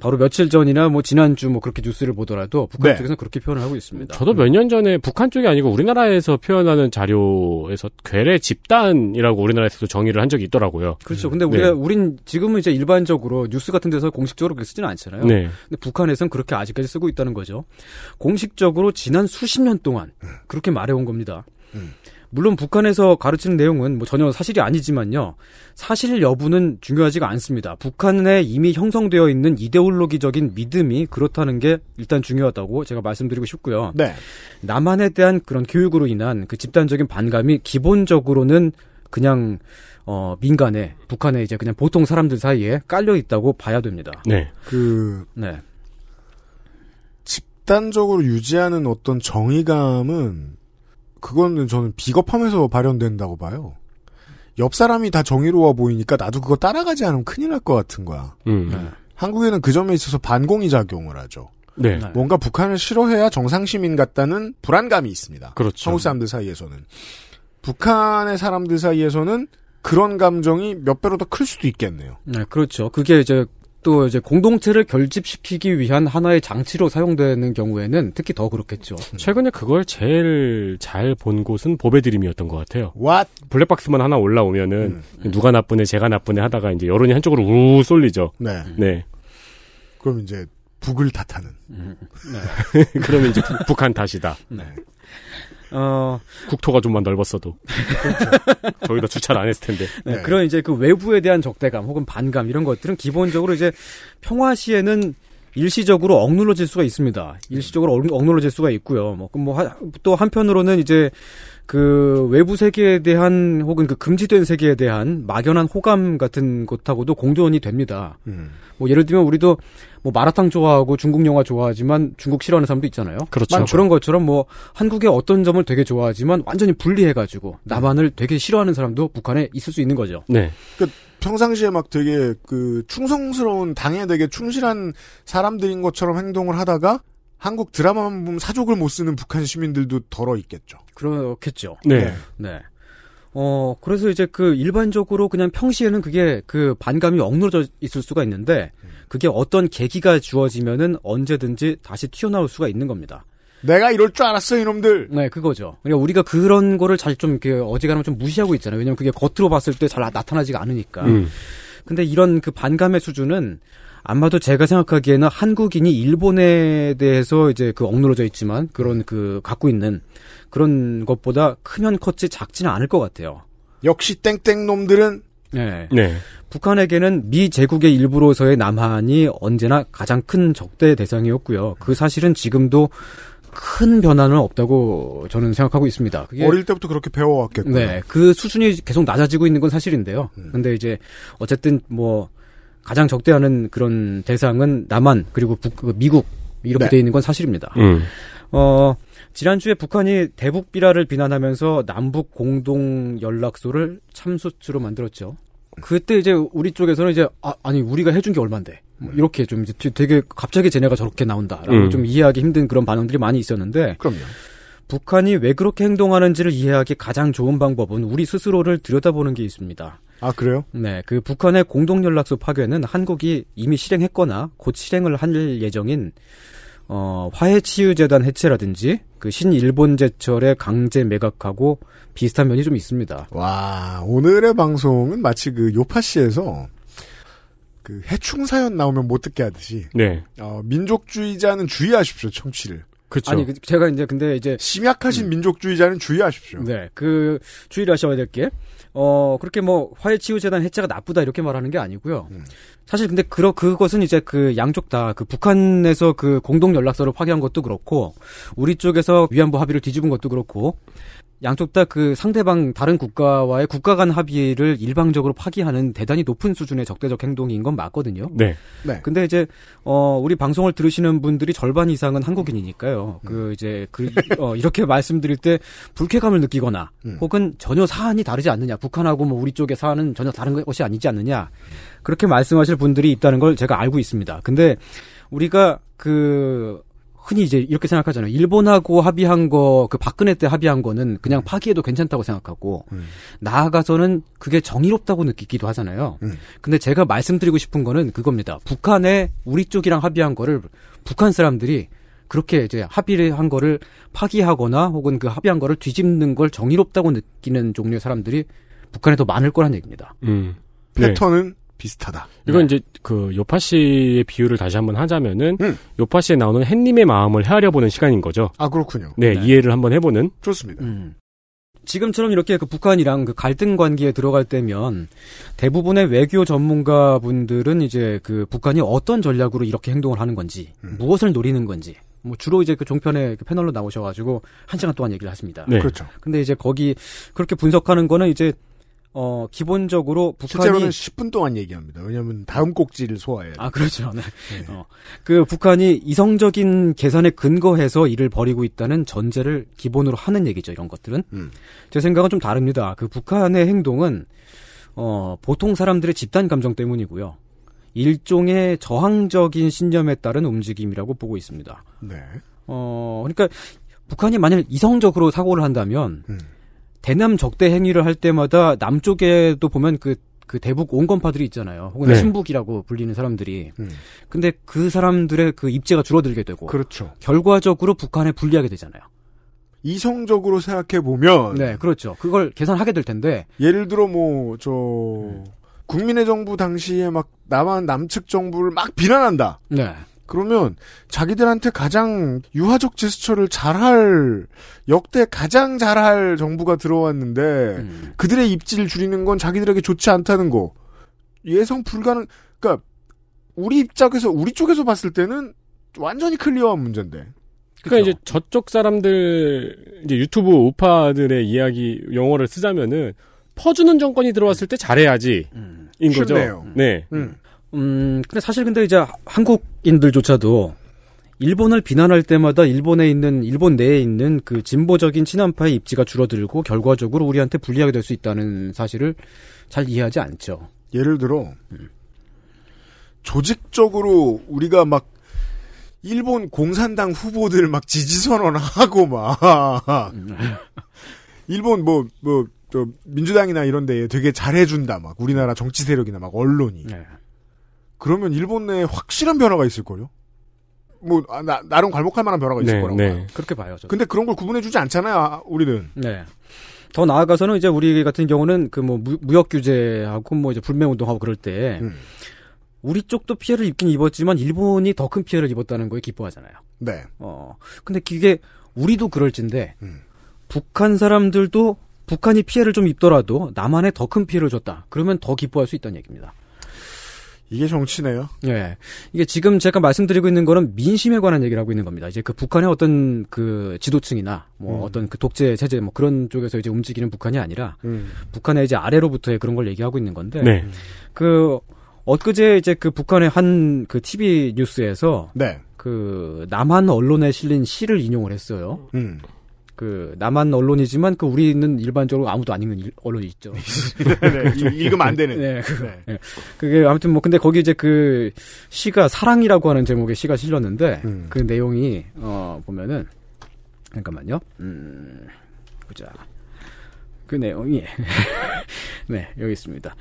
바로 며칠 전이나 뭐 지난주 뭐 그렇게 뉴스를 보더라도 북한 네. 쪽에서는 그렇게 표현을 하고 있습니다. 저도 몇 년 전에 북한 쪽이 아니고 우리나라에서 표현하는 자료에서 괴뢰 집단이라고 우리나라에서도 정의를 한 적이 있더라고요. 그렇죠. 근데 네. 우리가 우린 지금은 이제 일반적으로 뉴스 같은 데서 공식적으로 그렇게 쓰지는 않잖아요. 네. 근데 북한에서는 그렇게 아직까지 쓰고 있다는 거죠. 공식적으로 지난 수십 년 동안 그렇게 말해온 겁니다. 음. 물론 북한에서 가르치는 내용은 뭐 전혀 사실이 아니지만요. 사실 여부는 중요하지가 않습니다. 북한에 이미 형성되어 있는 이데올로기적인 믿음이 그렇다는 게 일단 중요하다고 제가 말씀드리고 싶고요. 네. 남한에 대한 그런 교육으로 인한 그 집단적인 반감이 기본적으로는 그냥 어 민간에 북한에 이제 그냥 보통 사람들 사이에 깔려 있다고 봐야 됩니다. 네. 그 네. 집단적으로 유지하는 어떤 정의감은 그거는 저는 비겁함에서 발현된다고 봐요. 옆 사람이 다 정의로워 보이니까 나도 그거 따라가지 않으면 큰일 날 것 같은 거야. 음. 네. 한국에는 그 점에 있어서 반공이 작용을 하죠. 네. 네. 뭔가 북한을 싫어해야 정상 시민 같다는 불안감이 있습니다. 그렇죠. 한국 사람들 사이에서는 북한의 사람들 사이에서는 그런 감정이 몇 배로 더 클 수도 있겠네요. 네, 그렇죠. 그게 이제 또 이제 공동체를 결집시키기 위한 하나의 장치로 사용되는 경우에는 특히 더 그렇겠죠. 최근에 그걸 제일 잘 본 곳은 보배 드림이었던 것 같아요. What? 블랙박스만 하나 올라오면은 음. 누가 나쁘네, 제가 나쁘네 하다가 이제 여론이 한쪽으로 우 쏠리죠. 네. 네. 그럼 이제 북을 탓하는. (laughs) 그러면 이제 북- 북한 탓이다. 네. 어, 국토가 좀만 넓었어도. (laughs) 저기다 주차를 안 했을 텐데. 네, 네. 그런 이제 그 외부에 대한 적대감 혹은 반감 이런 것들은 기본적으로 이제 평화 시에는 일시적으로 억눌러질 수가 있습니다. 일시적으로 억- 억눌러질 수가 있고요. 뭐, 뭐또 한편으로는 이제 그 외부 세계에 대한 혹은 그 금지된 세계에 대한 막연한 호감 같은 것하고도 공존이 됩니다. 음. 뭐 예를 들면 우리도 뭐 마라탕 좋아하고 중국 영화 좋아하지만 중국 싫어하는 사람도 있잖아요. 그렇죠. 그런 것처럼 뭐 한국의 어떤 점을 되게 좋아하지만 완전히 분리해가지고 남한을 되게 싫어하는 사람도 북한에 있을 수 있는 거죠. 네. 평상시에 막 되게 그 충성스러운 당에 되게 충실한 사람들인 것처럼 행동을 하다가 한국 드라마만 보면 사족을 못 쓰는 북한 시민들도 덜어 있겠죠. 그렇겠죠. 네. 네. 어, 그래서 이제 그 일반적으로 그냥 평시에는 그게 그 반감이 억누러져 있을 수가 있는데 그게 어떤 계기가 주어지면은 언제든지 다시 튀어나올 수가 있는 겁니다. 내가 이럴 줄 알았어 이놈들. 네, 그거죠. 그러니까 우리가 그런 거를 잘좀 이렇게 어지간하면 좀 무시하고 있잖아요. 왜냐면 그게 겉으로 봤을 때 잘 나타나지가 않으니까. 음. 근데 이런 그 반감의 수준은 아마도 제가 생각하기에는 한국인이 일본에 대해서 이제 그 억누러져 있지만 그런 그 갖고 있는 그런 것보다 크면 컸지 작지는 않을 것 같아요. 역시 땡땡 놈들은 네. 네. 북한에게는 미 제국의 일부로서의 남한이 언제나 가장 큰 적대 대상이었고요. 그 사실은 지금도 큰 변화는 없다고 저는 생각하고 있습니다. 그게 어릴 때부터 그렇게 배워왔겠군요. 네, 그 수준이 계속 낮아지고 있는 건 사실인데요. 근데 이제 어쨌든 뭐 가장 적대하는 그런 대상은 남한 그리고 북, 그 미국 이렇게 네. 돼 있는 건 사실입니다. 음. 어, 지난주에 북한이 대북 비라를 비난하면서 남북 공동 연락소를 참수치로 만들었죠. 그때 이제 우리 쪽에서는 이제 아, 아니 우리가 해준 게 얼만데 뭐 이렇게 좀 이제 되게 갑자기 쟤네가 저렇게 나온다라고 음. 좀 이해하기 힘든 그런 반응들이 많이 있었는데 그럼요. 북한이 왜 그렇게 행동하는지를 이해하기 가장 좋은 방법은 우리 스스로를 들여다보는 게 있습니다. 아 그래요? 네, 그 북한의 공동 연락소 파괴는 한국이 이미 실행했거나 곧 실행을 할 예정인 어, 화해치유재단 해체라든지 그 신일본 제철의 강제 매각하고 비슷한 면이 좀 있습니다. 와 오늘의 방송은 마치 그 요파시에서 그 해충 사연 나오면 못 듣게 하듯이 네. 어, 민족주의자는 주의하십시오 청취를. 그렇죠. 아니, 그- 제가 이제 근데 이제 심약하신 민족주의자는 주의하십시오. 네, 그 주의를 하셔야 될 게, 어 그렇게 뭐 화해치유재단 해체가 나쁘다 이렇게 말하는 게 아니고요. 사실 근데 그러 그것은 이제 그 양쪽 다 그 북한에서 그 공동 연락소를 파괴한 것도 그렇고, 우리 쪽에서 위안부 합의를 뒤집은 것도 그렇고, 양쪽 다 그 상대방 다른 국가와의 국가 간 합의를 일방적으로 파기하는 대단히 높은 수준의 적대적 행동인 건 맞거든요. 네. 네. 근데 이제 어 우리 방송을 들으시는 분들이 절반 이상은 한국인이니까요. 그 이제 그 어, 이렇게 (laughs) 말씀드릴 때 불쾌감을 느끼거나 음. 혹은 전혀 사안이 다르지 않느냐. 북한하고 뭐 우리 쪽의 사안은 전혀 다른 것이 아니지 않느냐. 그렇게 말씀하실 분들이 있다는 걸 제가 알고 있습니다. 근데 우리가 그 흔히 이제 이렇게 생각하잖아요. 일본하고 합의한 거, 그 박근혜 때 합의한 거는 그냥 파기해도 괜찮다고 생각하고, 나아가서는 그게 정의롭다고 느끼기도 하잖아요. 음. 근데 제가 말씀드리고 싶은 거는 그겁니다. 북한에 우리 쪽이랑 합의한 거를 북한 사람들이 그렇게 이제 합의를 한 거를 파기하거나 혹은 그 합의한 거를 뒤집는 걸 정의롭다고 느끼는 종류의 사람들이 북한에 더 많을 거란 얘기입니다. 음. 네. 패턴은 비슷하다. 이건 이제 그 요파 씨의 비유를 다시 한번 하자면은 음. 요파 씨에 나오는 햇님의 마음을 헤아려 보는 시간인 거죠. 아 그렇군요. 네, 네. 이해를 한번 해보는. 좋습니다. 음. 지금처럼 이렇게 그 북한이랑 그 갈등 관계에 들어갈 때면 대부분의 외교 전문가 분들은 이제 그 북한이 어떤 전략으로 이렇게 행동을 하는 건지 무엇을 노리는 건지 뭐 주로 이제 그 종편의 그 패널로 나오셔가지고 한 시간 동안 얘기를 하십니다. 네. 그렇죠. 근데 이제 거기 그렇게 분석하는 거는 이제 어 기본적으로 북한이 실제로는 10분 동안 얘기합니다. 왜냐하면 다음 꼭지를 소화해야 돼요. 아 그렇죠. 네. 어, 그 북한이 이성적인 계산에 근거해서 일을 벌이고 있다는 전제를 기본으로 하는 얘기죠. 이런 것들은 음. 제 생각은 좀 다릅니다. 그 북한의 행동은 어 보통 사람들의 집단 감정 때문이고요. 일종의 저항적인 신념에 따른 움직임이라고 보고 있습니다. 네. 어 그러니까 북한이 만약 이성적으로 사고를 한다면 음. 대남 적대 행위를 할 때마다 남쪽에도 보면 그, 그 대북 온건파들이 있잖아요. 혹은 네. 신북이라고 불리는 사람들이. 음. 근데 그 사람들의 그 입지가 줄어들게 되고. 그렇죠. 결과적으로 북한에 불리하게 되잖아요. 이성적으로 생각해 보면 네, 그렇죠. 그걸 계산하게 될 텐데. 예를 들어 뭐 저 국민의 정부 당시에 막 남한 남측 정부를 막 비난한다. 네. 그러면 자기들한테 가장 유화적 제스처를 잘할 역대 가장 잘할 정부가 들어왔는데 음. 그들의 입지를 줄이는 건 자기들에게 좋지 않다는 거 예상 불가능. 그러니까 우리 입장에서 우리 쪽에서 봤을 때는 완전히 clear한 문제인데. 그러니까 이제 저쪽 사람들 이제 유튜브 우파들의 이야기 용어를 쓰자면은 퍼주는 정권이 들어왔을 때 잘해야지 음. 인 거죠. 쉽네요. 네. 음. 음, 근데 사실 근데 이제 한국인들조차도 일본을 비난할 때마다 일본에 있는, 일본 내에 있는 그 진보적인 친한파의 입지가 줄어들고 결과적으로 우리한테 불리하게 될 수 있다는 사실을 잘 이해하지 않죠. 예를 들어 조직적으로 우리가 막 일본 공산당 후보들 막 지지 선언하고 막 (laughs) 일본 뭐뭐저 민주당이나 이런 데에 되게 잘해준다 막 우리나라 정치 세력이나 막 언론이 네. 그러면 일본 내에 확실한 변화가 있을 거요. 뭐 아, 나, 나름 괄목할 만한 변화가 있을 네, 거라고. 네. 봐요. 그렇게 봐요. 저도. 근데 그런 걸 구분해주지 않잖아요. 아, 우리는. 네. 더 나아가서는 이제 우리 같은 경우는 그 뭐 무역 규제하고 뭐 이제 불매 운동하고 그럴 때 음. 우리 쪽도 피해를 입긴 입었지만 일본이 더 큰 피해를 입었다는 거에 기뻐하잖아요. 네. 어. 근데 그게 우리도 그럴진데 음. 북한 사람들도 북한이 피해를 좀 입더라도 남한에 더 큰 피해를 줬다. 그러면 더 기뻐할 수 있다는 얘기입니다. 이게 정치네요. 예. 이게 지금 제가 말씀드리고 있는 거는 민심에 관한 얘기를 하고 있는 겁니다. 이제 그 북한의 어떤 그 지도층이나 뭐 음. 어떤 그 독재 체제 뭐 그런 쪽에서 이제 움직이는 북한이 아니라 음. 북한의 이제 아래로부터의 그런 걸 얘기하고 있는 건데 네. 그 엊그제 이제 그 북한의 한 그 TV 뉴스에서 네. 그 남한 언론에 실린 시를 인용을 했어요. 음. 그 남한 언론이지만 그 우리는 일반적으로 아무도 안 읽는 일- 언론이 있죠. (laughs) 네, 이- 읽으면 안 되는. 네, 그, 네. 예. 그게 아무튼 뭐 근데 거기 이제 그 시가 사랑이라고 하는 제목의 시가 실렸는데 음. 그 내용이 어 보면은 잠깐만요. 음. 보자. 그 내용이 (laughs) 네, 여기 있습니다.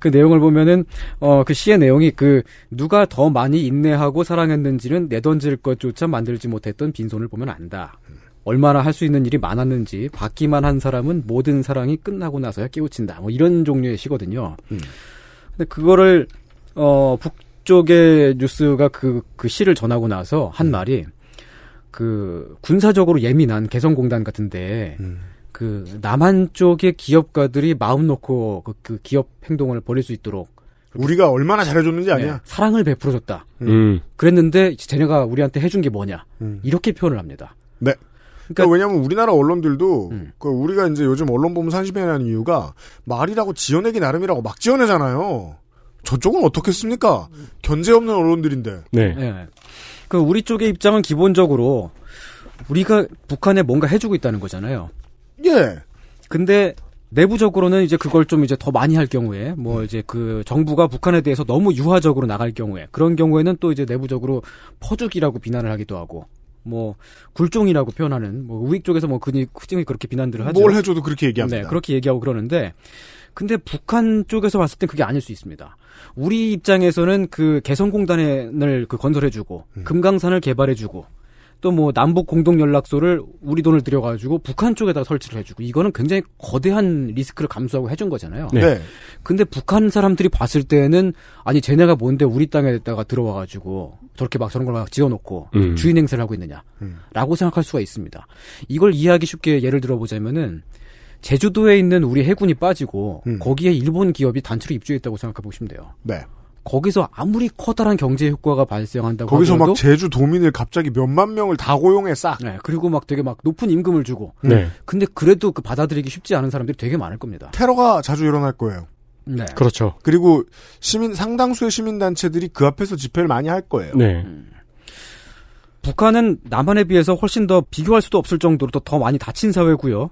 그 내용을 보면은 어 그 시의 내용이 그 누가 더 많이 인내하고 사랑했는지는 내던질 것조차 만들지 못했던 빈손을 보면 안다. 얼마나 할 수 있는 일이 많았는지 받기만 한 사람은 모든 사랑이 끝나고 나서야 깨우친다. 뭐 이런 종류의 시거든요. 음. 근데 그거를 어 북쪽의 뉴스가 그그 시를 전하고 나서 한 말이 그 군사적으로 예민한 개성공단 같은데 음. 그 남한 쪽의 기업가들이 마음 놓고 그, 그 기업 행동을 벌일 수 있도록 우리가 얼마나 잘해줬는지 네, 아니야? 사랑을 베풀어줬다. 음. 그랬는데 쟤네가 우리한테 해준 게 뭐냐? 음. 이렇게 표현을 합니다. 네. 그러니까 그러니까 왜냐하면 우리나라 언론들도 음. 그 우리가 이제 요즘 언론 보면 산시배하는 이유가 말이라고 지어내기 나름이라고 막 지어내잖아요. 저쪽은 어떻겠습니까? 견제 없는 언론들인데. 네. 예. 그 우리 쪽의 입장은 기본적으로 우리가 북한에 뭔가 해주고 있다는 거잖아요. 예. 근데 내부적으로는 이제 그걸 좀 이제 더 많이 할 경우에 뭐 음. 이제 그 정부가 북한에 대해서 너무 유화적으로 나갈 경우에 그런 경우에는 또 이제 내부적으로 퍼주기라고 비난을 하기도 하고 뭐 굴종이라고 표현하는 뭐 우익 쪽에서 뭐 흔히 흔히 그렇게 비난들을 하죠. 뭘 해줘도 그렇게 얘기합니다. 네, 그렇게 얘기하고 그러는데 근데 북한 쪽에서 봤을 땐 그게 아닐 수 있습니다. 우리 입장에서는 그 개성공단을 그 건설해주고 음. 금강산을 개발해주고 또 뭐 남북 공동 연락소를 우리 돈을 들여가지고 북한 쪽에다 설치를 해주고 이거는 굉장히 거대한 리스크를 감수하고 해준 거잖아요. 네. 네. 근데 북한 사람들이 봤을 때는 아니 쟤네가 뭔데 우리 땅에다가 들어와가지고 저렇게 막 저런 걸 막 지어놓고 음. 주인 행세를 하고 있느냐라고 음. 생각할 수가 있습니다. 이걸 이해하기 쉽게 예를 들어보자면은 제주도에 있는 우리 해군이 빠지고 음. 거기에 일본 기업이 단체로 입주했다고 생각해 보시면 돼요. 네. 거기서 아무리 커다란 경제 효과가 발생한다고 거기서 하더라도 막 제주 도민을 갑자기 몇만 명을 다 고용해 싹. 네, 그리고 막 되게 막 높은 임금을 주고 네. 근데 그래도 그 받아들이기 쉽지 않은 사람들이 되게 많을 겁니다. 테러가 자주 일어날 거예요. 네. 그렇죠. 그리고 시민 상당수의 시민 단체들이 그 앞에서 집회를 많이 할 거예요. 네. 북한은 남한에 비해서 훨씬 더 비교할 수도 없을 정도로 더, 더 많이 다친 사회고요.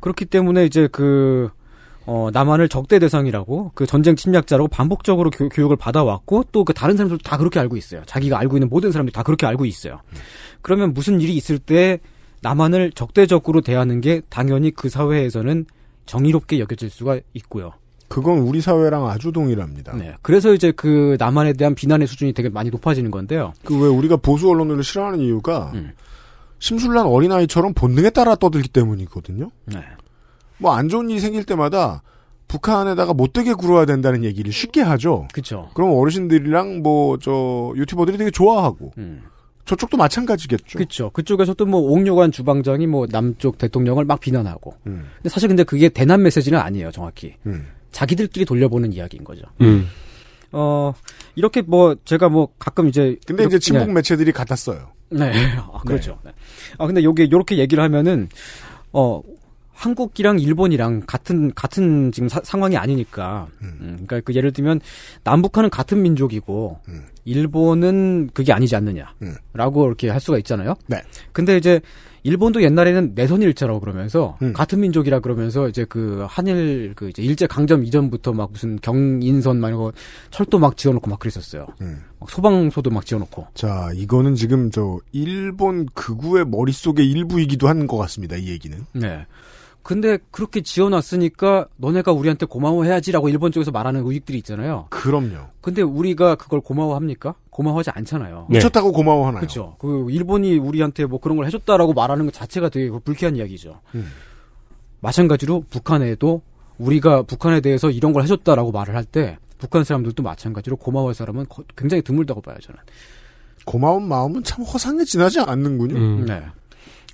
그렇기 때문에 이제 그 어, 남한을 적대 대상이라고 그 전쟁 침략자라고 반복적으로 교, 육을 받아왔고 또 그 다른 사람들도 다 그렇게 알고 있어요. 자기가 알고 있는 모든 사람들이 다 그렇게 알고 있어요. 그러면 무슨 일이 있을 때 남한을 적대적으로 대하는 게 당연히 그 사회에서는 정의롭게 여겨질 수가 있고요. 그건 우리 사회랑 아주 동일합니다. 네. 그래서 이제 그 남한에 대한 비난의 수준이 되게 많이 높아지는 건데요. 그 왜 우리가 보수 언론들을 싫어하는 이유가 음. 심술난 어린아이처럼 본능에 따라 떠들기 때문이거든요. 네. 뭐 안 좋은 일이 생길 때마다 북한에다가 못되게 굴어야 된다는 얘기를 쉽게 하죠. 그렇죠. 그럼 어르신들이랑 뭐 저 유튜버들이 되게 좋아하고 음. 저쪽도 마찬가지겠죠. 그렇죠. 그쪽에서 또뭐 옥류관 주방장이 뭐 남쪽 대통령을 막 비난하고. 음, 근데 사실 근데 그게 대남 메시지는 아니에요, 정확히. 음. 자기들끼리 돌려보는 이야기인 거죠. 음. 어 이렇게 뭐 제가 뭐 가끔 이제 근데 이렇게- 이제 친북 매체들이 같았어요. 네. 네. (laughs) 아, 그렇죠. 네. 아 근데 요게 요렇게 얘기를 하면은 어 한국이랑 일본이랑 같은 같은 지금 사- 상황이 아니니까. 음, 그러니까 그 예를 들면 남북한은 같은 민족이고 음. 일본은 그게 아니지 않느냐라고 음. 이렇게 할 수가 있잖아요. 네. 근데 이제 일본도 옛날에는 내선 일체라고 그러면서 음. 같은 민족이라 그러면서 이제 그 한일 그 이제 일제 강점 이전부터 막 무슨 경인선 막 이런 거 철도 막 지어놓고 막 그랬었어요. 음. 막 소방소도 막 지어놓고. 자, 이거는 지금 저 일본 극우의 머릿 속의 일부이기도 한 것 같습니다. 이 얘기는. 네. 근데 그렇게 지어놨으니까 너네가 우리한테 고마워해야지라고 일본 쪽에서 말하는 우익들이 있잖아요. 그럼요. 근데 우리가 그걸 고마워합니까? 고마워하지 않잖아요. 네. 미쳤다고 고마워하나요? 그렇죠. 그 일본이 우리한테 뭐 그런 걸 해줬다라고 말하는 것 자체가 되게 그 불쾌한 이야기죠. 음. 마찬가지로 북한에도 우리가 북한에 대해서 이런 걸 해줬다라고 말을 할 때 북한 사람들도 마찬가지로 고마워할 사람은 거- 굉장히 드물다고 봐요 저는. 고마운 마음은 참 허상에 지나지 않는군요. 음. 네.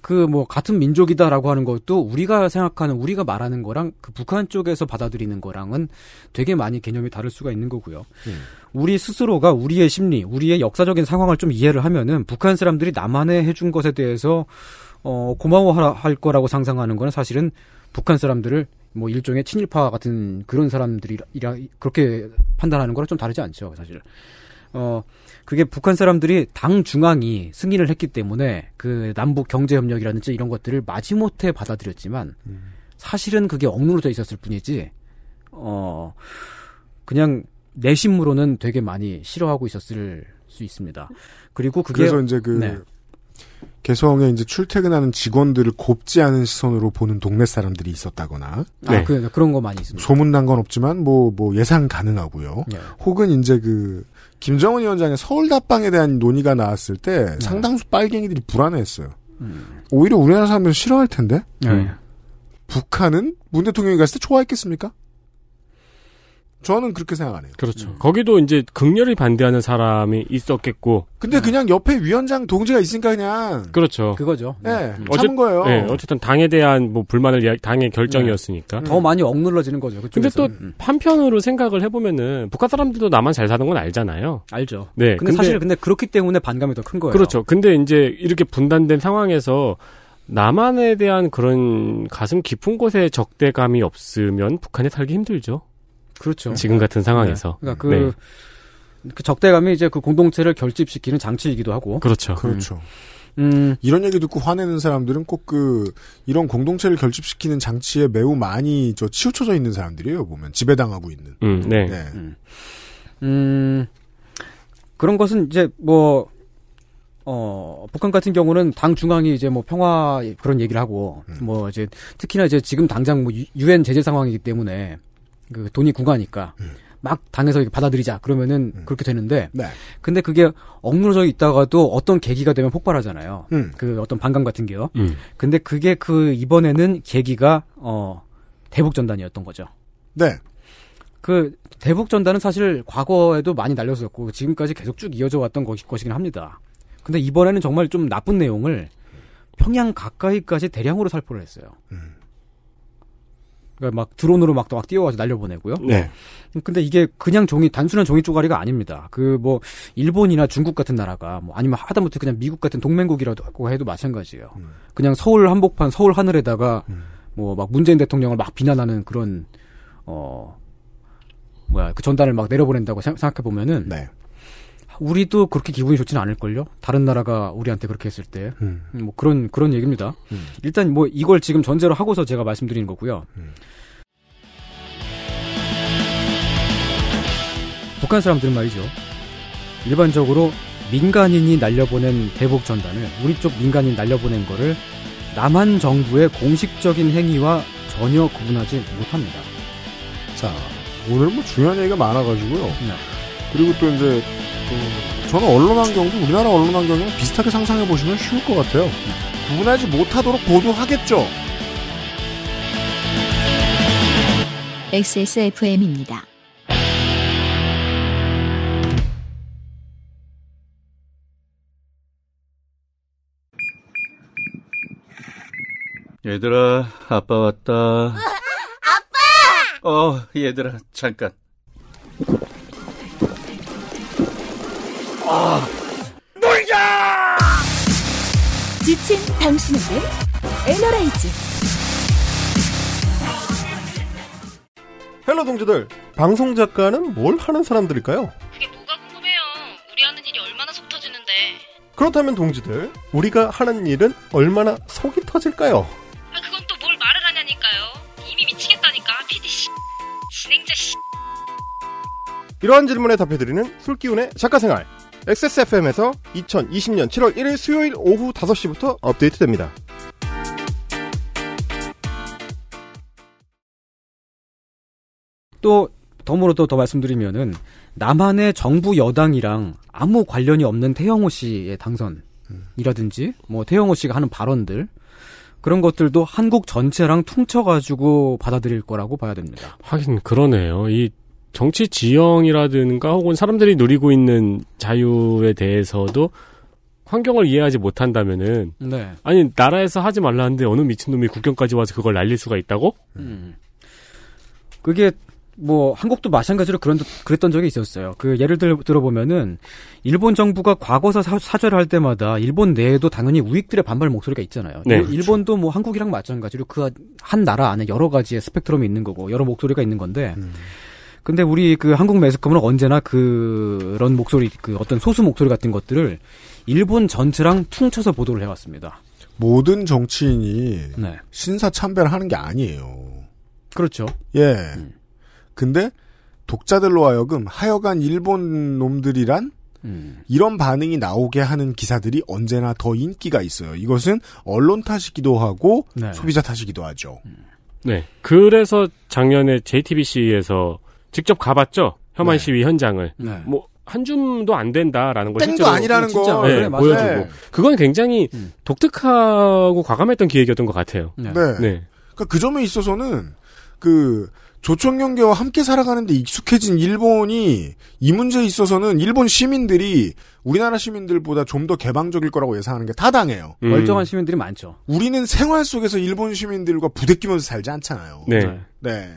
그 뭐 같은 민족이다라고 하는 것도 우리가 생각하는 우리가 말하는 거랑 그 북한 쪽에서 받아들이는 거랑은 되게 많이 개념이 다를 수가 있는 거고요. 음. 우리 스스로가 우리의 심리, 우리의 역사적인 상황을 좀 이해를 하면은 북한 사람들이 남한에 해준 것에 대해서 어 고마워할 거라고 상상하는 거는 사실은 북한 사람들을 뭐 일종의 친일파 같은 그런 사람들이라 그렇게 판단하는 거랑 좀 다르지 않죠, 사실. 어 그게 북한 사람들이 당 중앙이 승인을 했기 때문에 그 남북 경제 협력이라든지 이런 것들을 마지못해 받아들였지만 사실은 그게 억누러져 있었을 뿐이지 어 그냥 내심으로는 되게 많이 싫어하고 있었을 수 있습니다. 그리고 그게 그래서 이제 그 네. 개성에 이제 출퇴근하는 직원들을 곱지 않은 시선으로 보는 동네 사람들이 있었다거나 아, 네. 그, 그런 거 많이 있습니다. 소문난 건 없지만 뭐 뭐 예상 가능하고요. 네. 혹은 이제 그 김정은 위원장의 서울 답방에 대한 논의가 나왔을 때 상당수 빨갱이들이 불안해했어요. 음. 오히려 우리나라 사람들은 싫어할 텐데 네. 북한은 문 대통령이 갔을 때 좋아했겠습니까? 저는 그렇게 생각 안 해요. 그렇죠. 거기도 이제 극렬히 반대하는 사람이 있었겠고. 근데 그냥 옆에 위원장 동지가 있으니까 그냥 그렇죠. 그거죠. 예, 어째- 참은 거예요. 네, 어쨌든 당에 대한 뭐 불만을 당의 결정이었으니까. 더 많이 억눌러지는 거죠. 근데 그쪽에서. 또 음. 한편으로 생각을 해보면은 북한 사람들도 나만 잘 사는 건 알잖아요. 알죠. 네, 근데, 사실 근데 그렇기 때문에 반감이 더 큰 거예요. 그렇죠. 근데 이제 이렇게 분단된 상황에서 남한에 대한 그런 가슴 깊은 곳에 적대감이 없으면 북한에 살기 힘들죠. 그렇죠. 지금 같은 상황에서. 네. 그러니까 그, 네. 그 적대감이 이제 그 공동체를 결집시키는 장치이기도 하고. 그렇죠. 그렇죠. 음, 이런 얘기 듣고 화내는 사람들은 꼭 그 이런 공동체를 결집시키는 장치에 매우 많이 저 치우쳐져 있는 사람들이에요. 보면 지배당하고 있는. 음, 네. 네. 음, 그런 것은 이제 뭐, 어, 북한 같은 경우는 당 중앙이 이제 뭐 평화 그런 얘기를 하고, 음. 뭐 이제 특히나 이제 지금 당장 뭐 유엔 제재 상황이기 때문에 그 돈이 구가니까 음. 막 당에서 이렇게 받아들이자 그러면은 그렇게 되는데, 네. 근데 그게 억누러져 있다가도 어떤 계기가 되면 폭발하잖아요. 음. 그 어떤 반감 같은 게요. 음. 근데 그게 그 이번에는 계기가 어 대북 전단이었던 거죠. 네. 그 대북 전단은 사실 과거에도 많이 날렸었고 지금까지 계속 쭉 이어져 왔던 것이, 것이긴 합니다. 근데 이번에는 정말 좀 나쁜 내용을 평양 가까이까지 대량으로 살포를 했어요. 음. 그러니까 막 드론으로 막, 막 띄워가지고 날려보내고요. 네. 근데 이게 그냥 종이 단순한 종이 쪼가리가 아닙니다. 그 뭐 일본이나 중국 같은 나라가 뭐 아니면 하다못해 그냥 미국 같은 동맹국이라도 하고 해도 마찬가지예요. 음. 그냥 서울 한복판 서울 하늘에다가 뭐막 문재인 대통령을 막 비난하는 그런 어 뭐야 그 전단을 막 내려보낸다고 생각해 보면은 네. 우리도 그렇게 기분이 좋지는 않을걸요. 다른 나라가 우리한테 그렇게 했을 때. 음. 뭐 그런 그런 얘기입니다. 음. 일단 뭐 이걸 지금 전제로 하고서 제가 말씀드리는 거고요. 음. 북한 사람들은 말이죠. 일반적으로 민간인이 날려보낸 대북 전단을 우리 쪽 민간인 날려보낸 거를 남한 정부의 공식적인 행위와 전혀 구분하지 못합니다. 자, 오늘 뭐 중요한 얘기가 많아가지고요. 네. 그리고 또 이제 그 저는 언론 환경도 우리나라 언론 환경이랑 비슷하게 상상해 보시면 쉬울 것 같아요. 구분하지 못하도록 보도하겠죠. XSFM입니다. 얘들아, 아빠 왔다. 아빠! 어, 얘들아, 잠깐. 지친 당신에게 에너라이즈 Hello 동지들, 방송 작가는 뭘 하는 사람들일까요? 그게 뭐가 궁금해요. 우리 하는 일이 얼마나 속 터지는데. 그렇다면 동지들, 우리가 하는 일은 얼마나 속이 터질까요? 아, 그건 또 뭘 말을 하냐니까요. 이미 미치겠다니까. PD 씨. 진행자 씨. 이러한 질문에 답해드리는 술기운의 작가생활. XSFM에서 2020년 7월 1일 수요일 오후 5시부터 업데이트됩니다. 또 덤으로 또 더 말씀드리면은 남한의 정부 여당이랑 아무 관련이 없는 태영호 씨의 당선이라든지 뭐 태영호 씨가 하는 발언들 그런 것들도 한국 전체랑 퉁쳐가지고 받아들일 거라고 봐야 됩니다. 하긴 그러네요. 이 정치 지형이라든가 혹은 사람들이 누리고 있는 자유에 대해서도 환경을 이해하지 못한다면은 네. 아니 나라에서 하지 말라는데 어느 미친놈이 국경까지 와서 그걸 날릴 수가 있다고? 음. 그게 뭐 한국도 마찬가지로 그런 그랬던 적이 있었어요. 그 예를 들, 들어보면은 일본 정부가 과거사 사, 사죄를 할 때마다 일본 내에도 당연히 우익들의 반발 목소리가 있잖아요. 네. 일- 일본도 뭐 한국이랑 마찬가지로 그 한 나라 안에 여러 가지의 스펙트럼이 있는 거고 여러 목소리가 있는 건데. 근데 우리 그 한국 매스컴은 언제나 그런 목소리, 그 어떤 소수 목소리 같은 것들을 일본 전체랑 퉁쳐서 보도를 해왔습니다. 모든 정치인이 네. 신사 참배를 하는 게 아니에요. 그렇죠. 예. 근데 독자들로 하여금 하여간 일본 놈들이란 음. 이런 반응이 나오게 하는 기사들이 언제나 더 인기가 있어요. 이것은 언론 탓이기도 하고 네. 소비자 탓이기도 하죠. 네. 그래서 작년에 JTBC에서 직접 가봤죠. 혐한 네. 시위 현장을. 네. 뭐, 한 줌도 안 된다라는 걸 땡도 실제로 아니라는 거. 네, 그래, 맞아요. 보여주고. 네. 그건 굉장히 독특하고 과감했던 기획이었던 것 같아요. 네. 네. 그러니까 그 점에 있어서는 그 조총련계와 함께 살아가는데 익숙해진 일본이 이 문제에 있어서는 일본 시민들이 우리나라 시민들보다 좀 더 개방적일 거라고 예상하는 게 타당해요. 음. 멀쩡한 시민들이 많죠. 우리는 생활 속에서 일본 시민들과 부대끼면서 살지 않잖아요. 네. 네.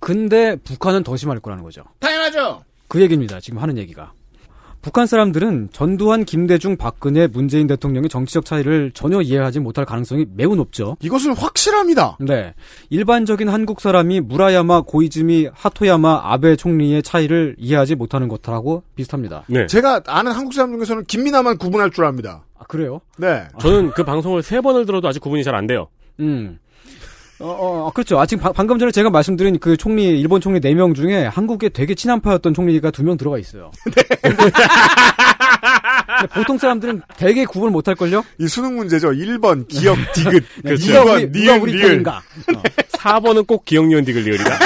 근데 북한은 더 심할 거라는 거죠. 당연하죠. 그 얘기입니다. 지금 하는 얘기가. 북한 사람들은 전두환, 김대중, 박근혜, 문재인 대통령의 정치적 차이를 전혀 이해하지 못할 가능성이 매우 높죠. 이것은 확실합니다. 네. 일반적인 한국 사람이 무라야마, 고이즈미, 하토야마, 아베 총리의 차이를 이해하지 못하는 것하고 비슷합니다. 네. 제가 아는 한국 사람 중에서는 김민아만 구분할 줄 압니다. 아, 그래요? 네. 저는 그 방송을 세 번을 들어도 아직 구분이 잘 안 돼요. 음. 어, 어, 그렇죠. 아, 지금 바- 방금 전에 제가 말씀드린 그 총리, 일본 총리 4명 중에 한국에 되게 친한파였던 총리가 2명 들어가 있어요. (laughs) 근데 보통 사람들은 되게 구분을 못할걸요? 이 수능 문제죠. 1번 기억 디귿. 네, 2번 누가 우리, 누가 니은 우리 리을. 어. 4번은 꼭 기억 니은 디글 리을이다.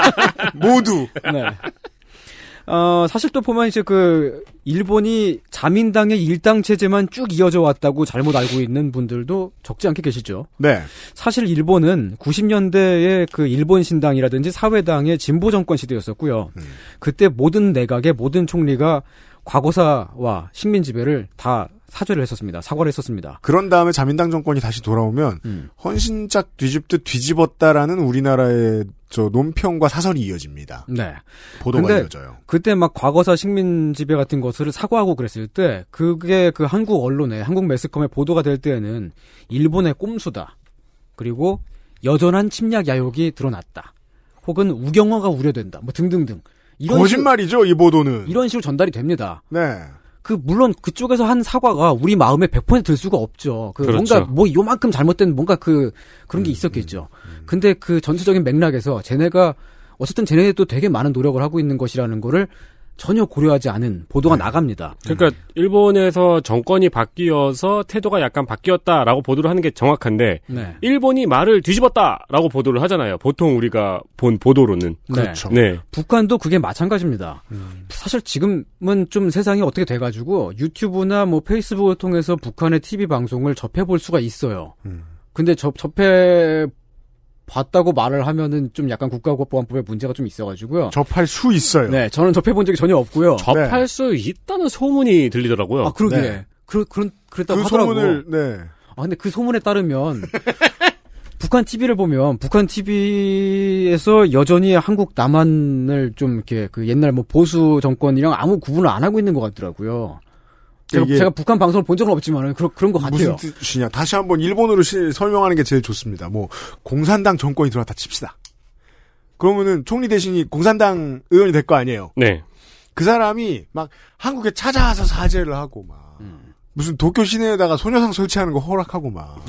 (laughs) 모두. 네. 어, 사실 또 보면 이제 그, 일본이 자민당의 일당 체제만 쭉 이어져 왔다고 잘못 알고 있는 분들도 적지 않게 계시죠. 네. 사실 일본은 90년대의 그 일본 신당이라든지 사회당의 진보 정권 시대였었고요. 그때 모든 내각의 모든 총리가 과거사와 식민 지배를 다 사죄를 했었습니다. 사과를 했었습니다. 그런 다음에 자민당 정권이 다시 돌아오면 음. 헌신짝 뒤집듯 뒤집었다라는 우리나라의 저 논평과 사설이 이어집니다. 네. 보도가 이어져요. 그때 막 과거사 식민 지배 같은 것을 사과하고 그랬을 때 그게 그 한국 언론에 한국 매스컴에 보도가 될 때에는 일본의 꼼수다. 그리고 여전한 침략 야욕이 드러났다. 혹은 우경화가 우려된다. 뭐 등등등. 이런 거짓말이죠, 이 보도는. 식으로, 이런 식으로 전달이 됩니다. 네. 그 물론 그쪽에서 한 사과가 우리 마음에 100%들 수가 없죠. 그 그렇죠. 뭔가 뭐 요만큼 잘못된 뭔가 그 그런 게 있었겠죠. 근데 그 전체적인 맥락에서 쟤네가 어쨌든 쟤네도 되게 많은 노력을 하고 있는 것이라는 거를 전혀 고려하지 않은 보도가 나갑니다. 그러니까 일본에서 정권이 바뀌어서 태도가 약간 바뀌었다라고 보도를 하는 게 정확한데 네. 일본이 말을 뒤집었다라고 보도를 하잖아요. 보통 우리가 본 보도로는. 그렇죠. 네. 북한도 그게 마찬가지입니다. 사실 지금은 좀 세상이 어떻게 돼가지고 유튜브나 뭐 페이스북을 통해서 북한의 TV 방송을 접해볼 수가 있어요. 근데 접, 접해 봤다고 말을 하면은 좀 약간 국가보안법에 문제가 좀 있어가지고요. 접할 수 있어요. 네, 저는 접해본 적이 전혀 없고요. 접할 수 있다는 소문이 들리더라고요. 아, 그러게. 네. 그, 그런, 그랬다고 그 하더라고. 소문을 네. 아, 근데 그 소문에 따르면, (laughs) 북한 TV를 보면, 북한 TV에서 여전히 한국 남한을 좀 이렇게 그 옛날 뭐 보수 정권이랑 아무 구분을 안 하고 있는 것 같더라고요. 제가, 제가 북한 방송을 본 적은 없지만, 그런, 그런 것 같아요. 무슨 뜻이냐. 다시 한번 일본어로 시- 설명하는 게 제일 좋습니다. 뭐 공산당 정권이 들어왔다 칩시다. 그러면은 총리 대신이 공산당 의원이 될 거 아니에요. 네. 그 사람이 막 한국에 찾아와서 사죄를 하고 막 무슨 도쿄 시내에다가 소녀상 설치하는 거 허락하고 막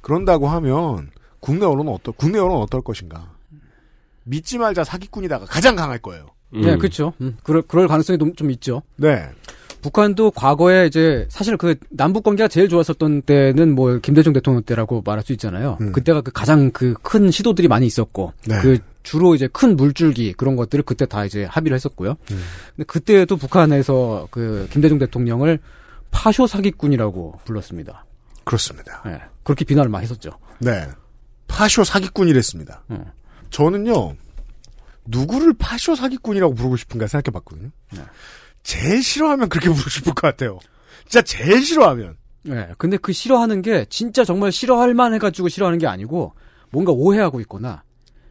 그런다고 하면 국내 언론은 어떨 국내 언론은 어떨 것인가? 믿지 말자 사기꾼이다가 가장 강할 거예요. 네, 그렇죠. 음, 그럴, 그럴 가능성이 좀, 좀 있죠. 네. 북한도 과거에 이제 사실 그 남북 관계가 제일 좋았었던 때는 뭐 김대중 대통령 때라고 말할 수 있잖아요. 그때가 그 가장 그 큰 시도들이 많이 있었고 네. 그 주로 이제 큰 물줄기 그런 것들을 그때 다 이제 합의를 했었고요. 근데 그때도 북한에서 그 김대중 대통령을 파쇼 사기꾼이라고 불렀습니다. 그렇습니다. 네, 그렇게 비난을 많이 했었죠. 네. 파쇼 사기꾼이랬습니다. 저는요, 누구를 파쇼 사기꾼이라고 부르고 싶은가 생각해 봤거든요. 제일 싫어하면 그렇게 (laughs) 부르고 싶을 것 같아요. 진짜 제일 싫어하면. 네, 근데 그 싫어하는 게 진짜 정말 싫어할 만 해가지고 싫어하는 게 아니고 뭔가 오해하고 있거나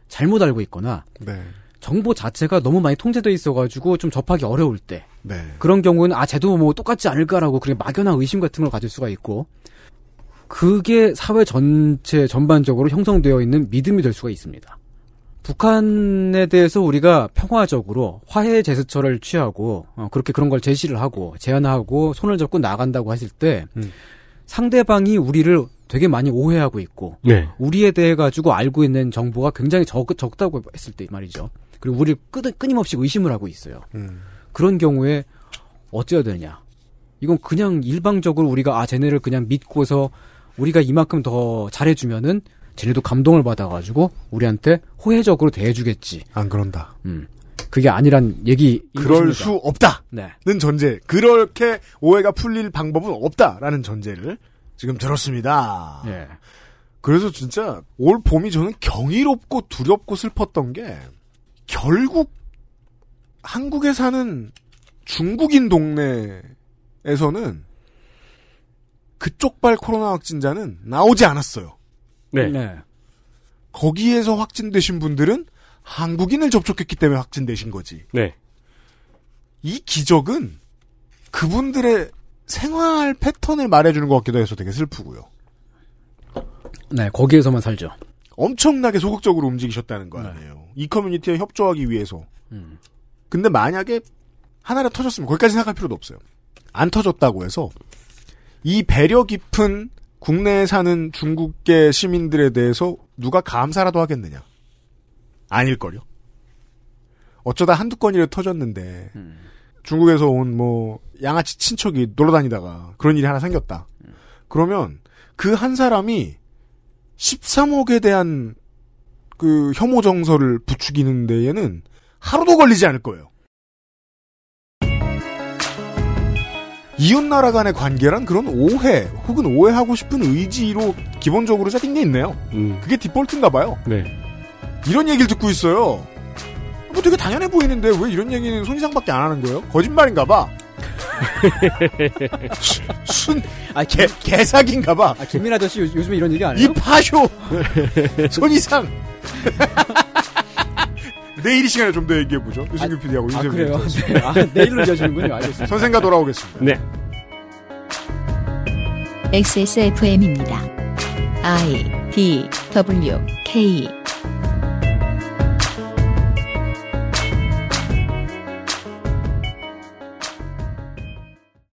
잘못 알고 있거나 네. 정보 자체가 너무 많이 통제돼 있어가지고 좀 접하기 어려울 때 네. 그런 경우는 아 쟤도 뭐 똑같지 않을까라고 그냥 막연한 의심 같은 걸 가질 수가 있고 그게 사회 전체 전반적으로 형성되어 있는 믿음이 될 수가 있습니다. 북한에 대해서 우리가 평화적으로 화해 제스처를 취하고 어, 그렇게 그런 걸 제시를 하고 제안하고 손을 잡고 나간다고 했을 때 상대방이 우리를 되게 많이 오해하고 있고 네. 우리에 대해 가지고 알고 있는 정보가 굉장히 적, 적다고 했을 때 말이죠. 그리고 우리를 끊, 끊임없이 의심을 하고 있어요. 그런 경우에 어찌해야 되느냐. 이건 그냥 일방적으로 우리가 아 쟤네를 그냥 믿고서 우리가 이만큼 더 잘해주면은 쟤네도 감동을 받아가지고 우리한테 호혜적으로 대해주겠지. 안 그런다. 음. 그게 아니란 얘기. 그럴 수 없다는 네. 전제. 그렇게 오해가 풀릴 방법은 없다라는 전제를 지금 들었습니다. 예. 그래서 진짜 올 봄이 저는 경이롭고 두렵고 슬펐던 게 결국 한국에 사는 중국인 동네에서는 그쪽 발 코로나 확진자는 나오지 않았어요. 네. 거기에서 확진되신 분들은 한국인을 접촉했기 때문에 확진되신 거지. 네. 이 기적은 그분들의 생활 패턴을 말해주는 것 같기도 해서 되게 슬프고요. 네, 거기에서만 살죠. 엄청나게 소극적으로 움직이셨다는 거 아니에요. 이 커뮤니티에 협조하기 위해서. 근데 만약에 하나라도 터졌으면 거기까지 생각할 필요도 없어요. 안 터졌다고 해서 이 배려 깊은 국내에 사는 중국계 시민들에 대해서 누가 감사라도 하겠느냐? 아닐걸요? 어쩌다 한두 건이라도 터졌는데 중국에서 온 뭐 양아치 친척이 놀러 다니다가 그런 일이 하나 생겼다. 그러면 그 한 사람이 13억에 대한 그 혐오 정서를 부추기는 데에는 하루도 걸리지 않을 거예요. 이웃나라 간의 관계란 그런 오해 혹은 오해하고 싶은 의지로 기본적으로 게 있네요. 그게 디폴트인가 봐요. 네. 이런 얘기를 듣고 있어요. 뭐 되게 당연해 보이는데 왜 이런 얘기는 손이상밖에 안 하는 거예요? 거짓말인가 봐. (laughs) 순, 아, 개, 개사기인가 봐. 아, 김민 아저씨 요, 요즘에 이런 얘기 안 해요? 이 파쇼! (laughs) 손이상! (laughs) 내일 이 시간에 좀 더 얘기해보죠. 유승규 PD하고 아, 그래요? 네. 아, 내일로 이어지는군요. 알겠습니다. 선생과 돌아오겠습니다. 네. XSFM입니다. I D W K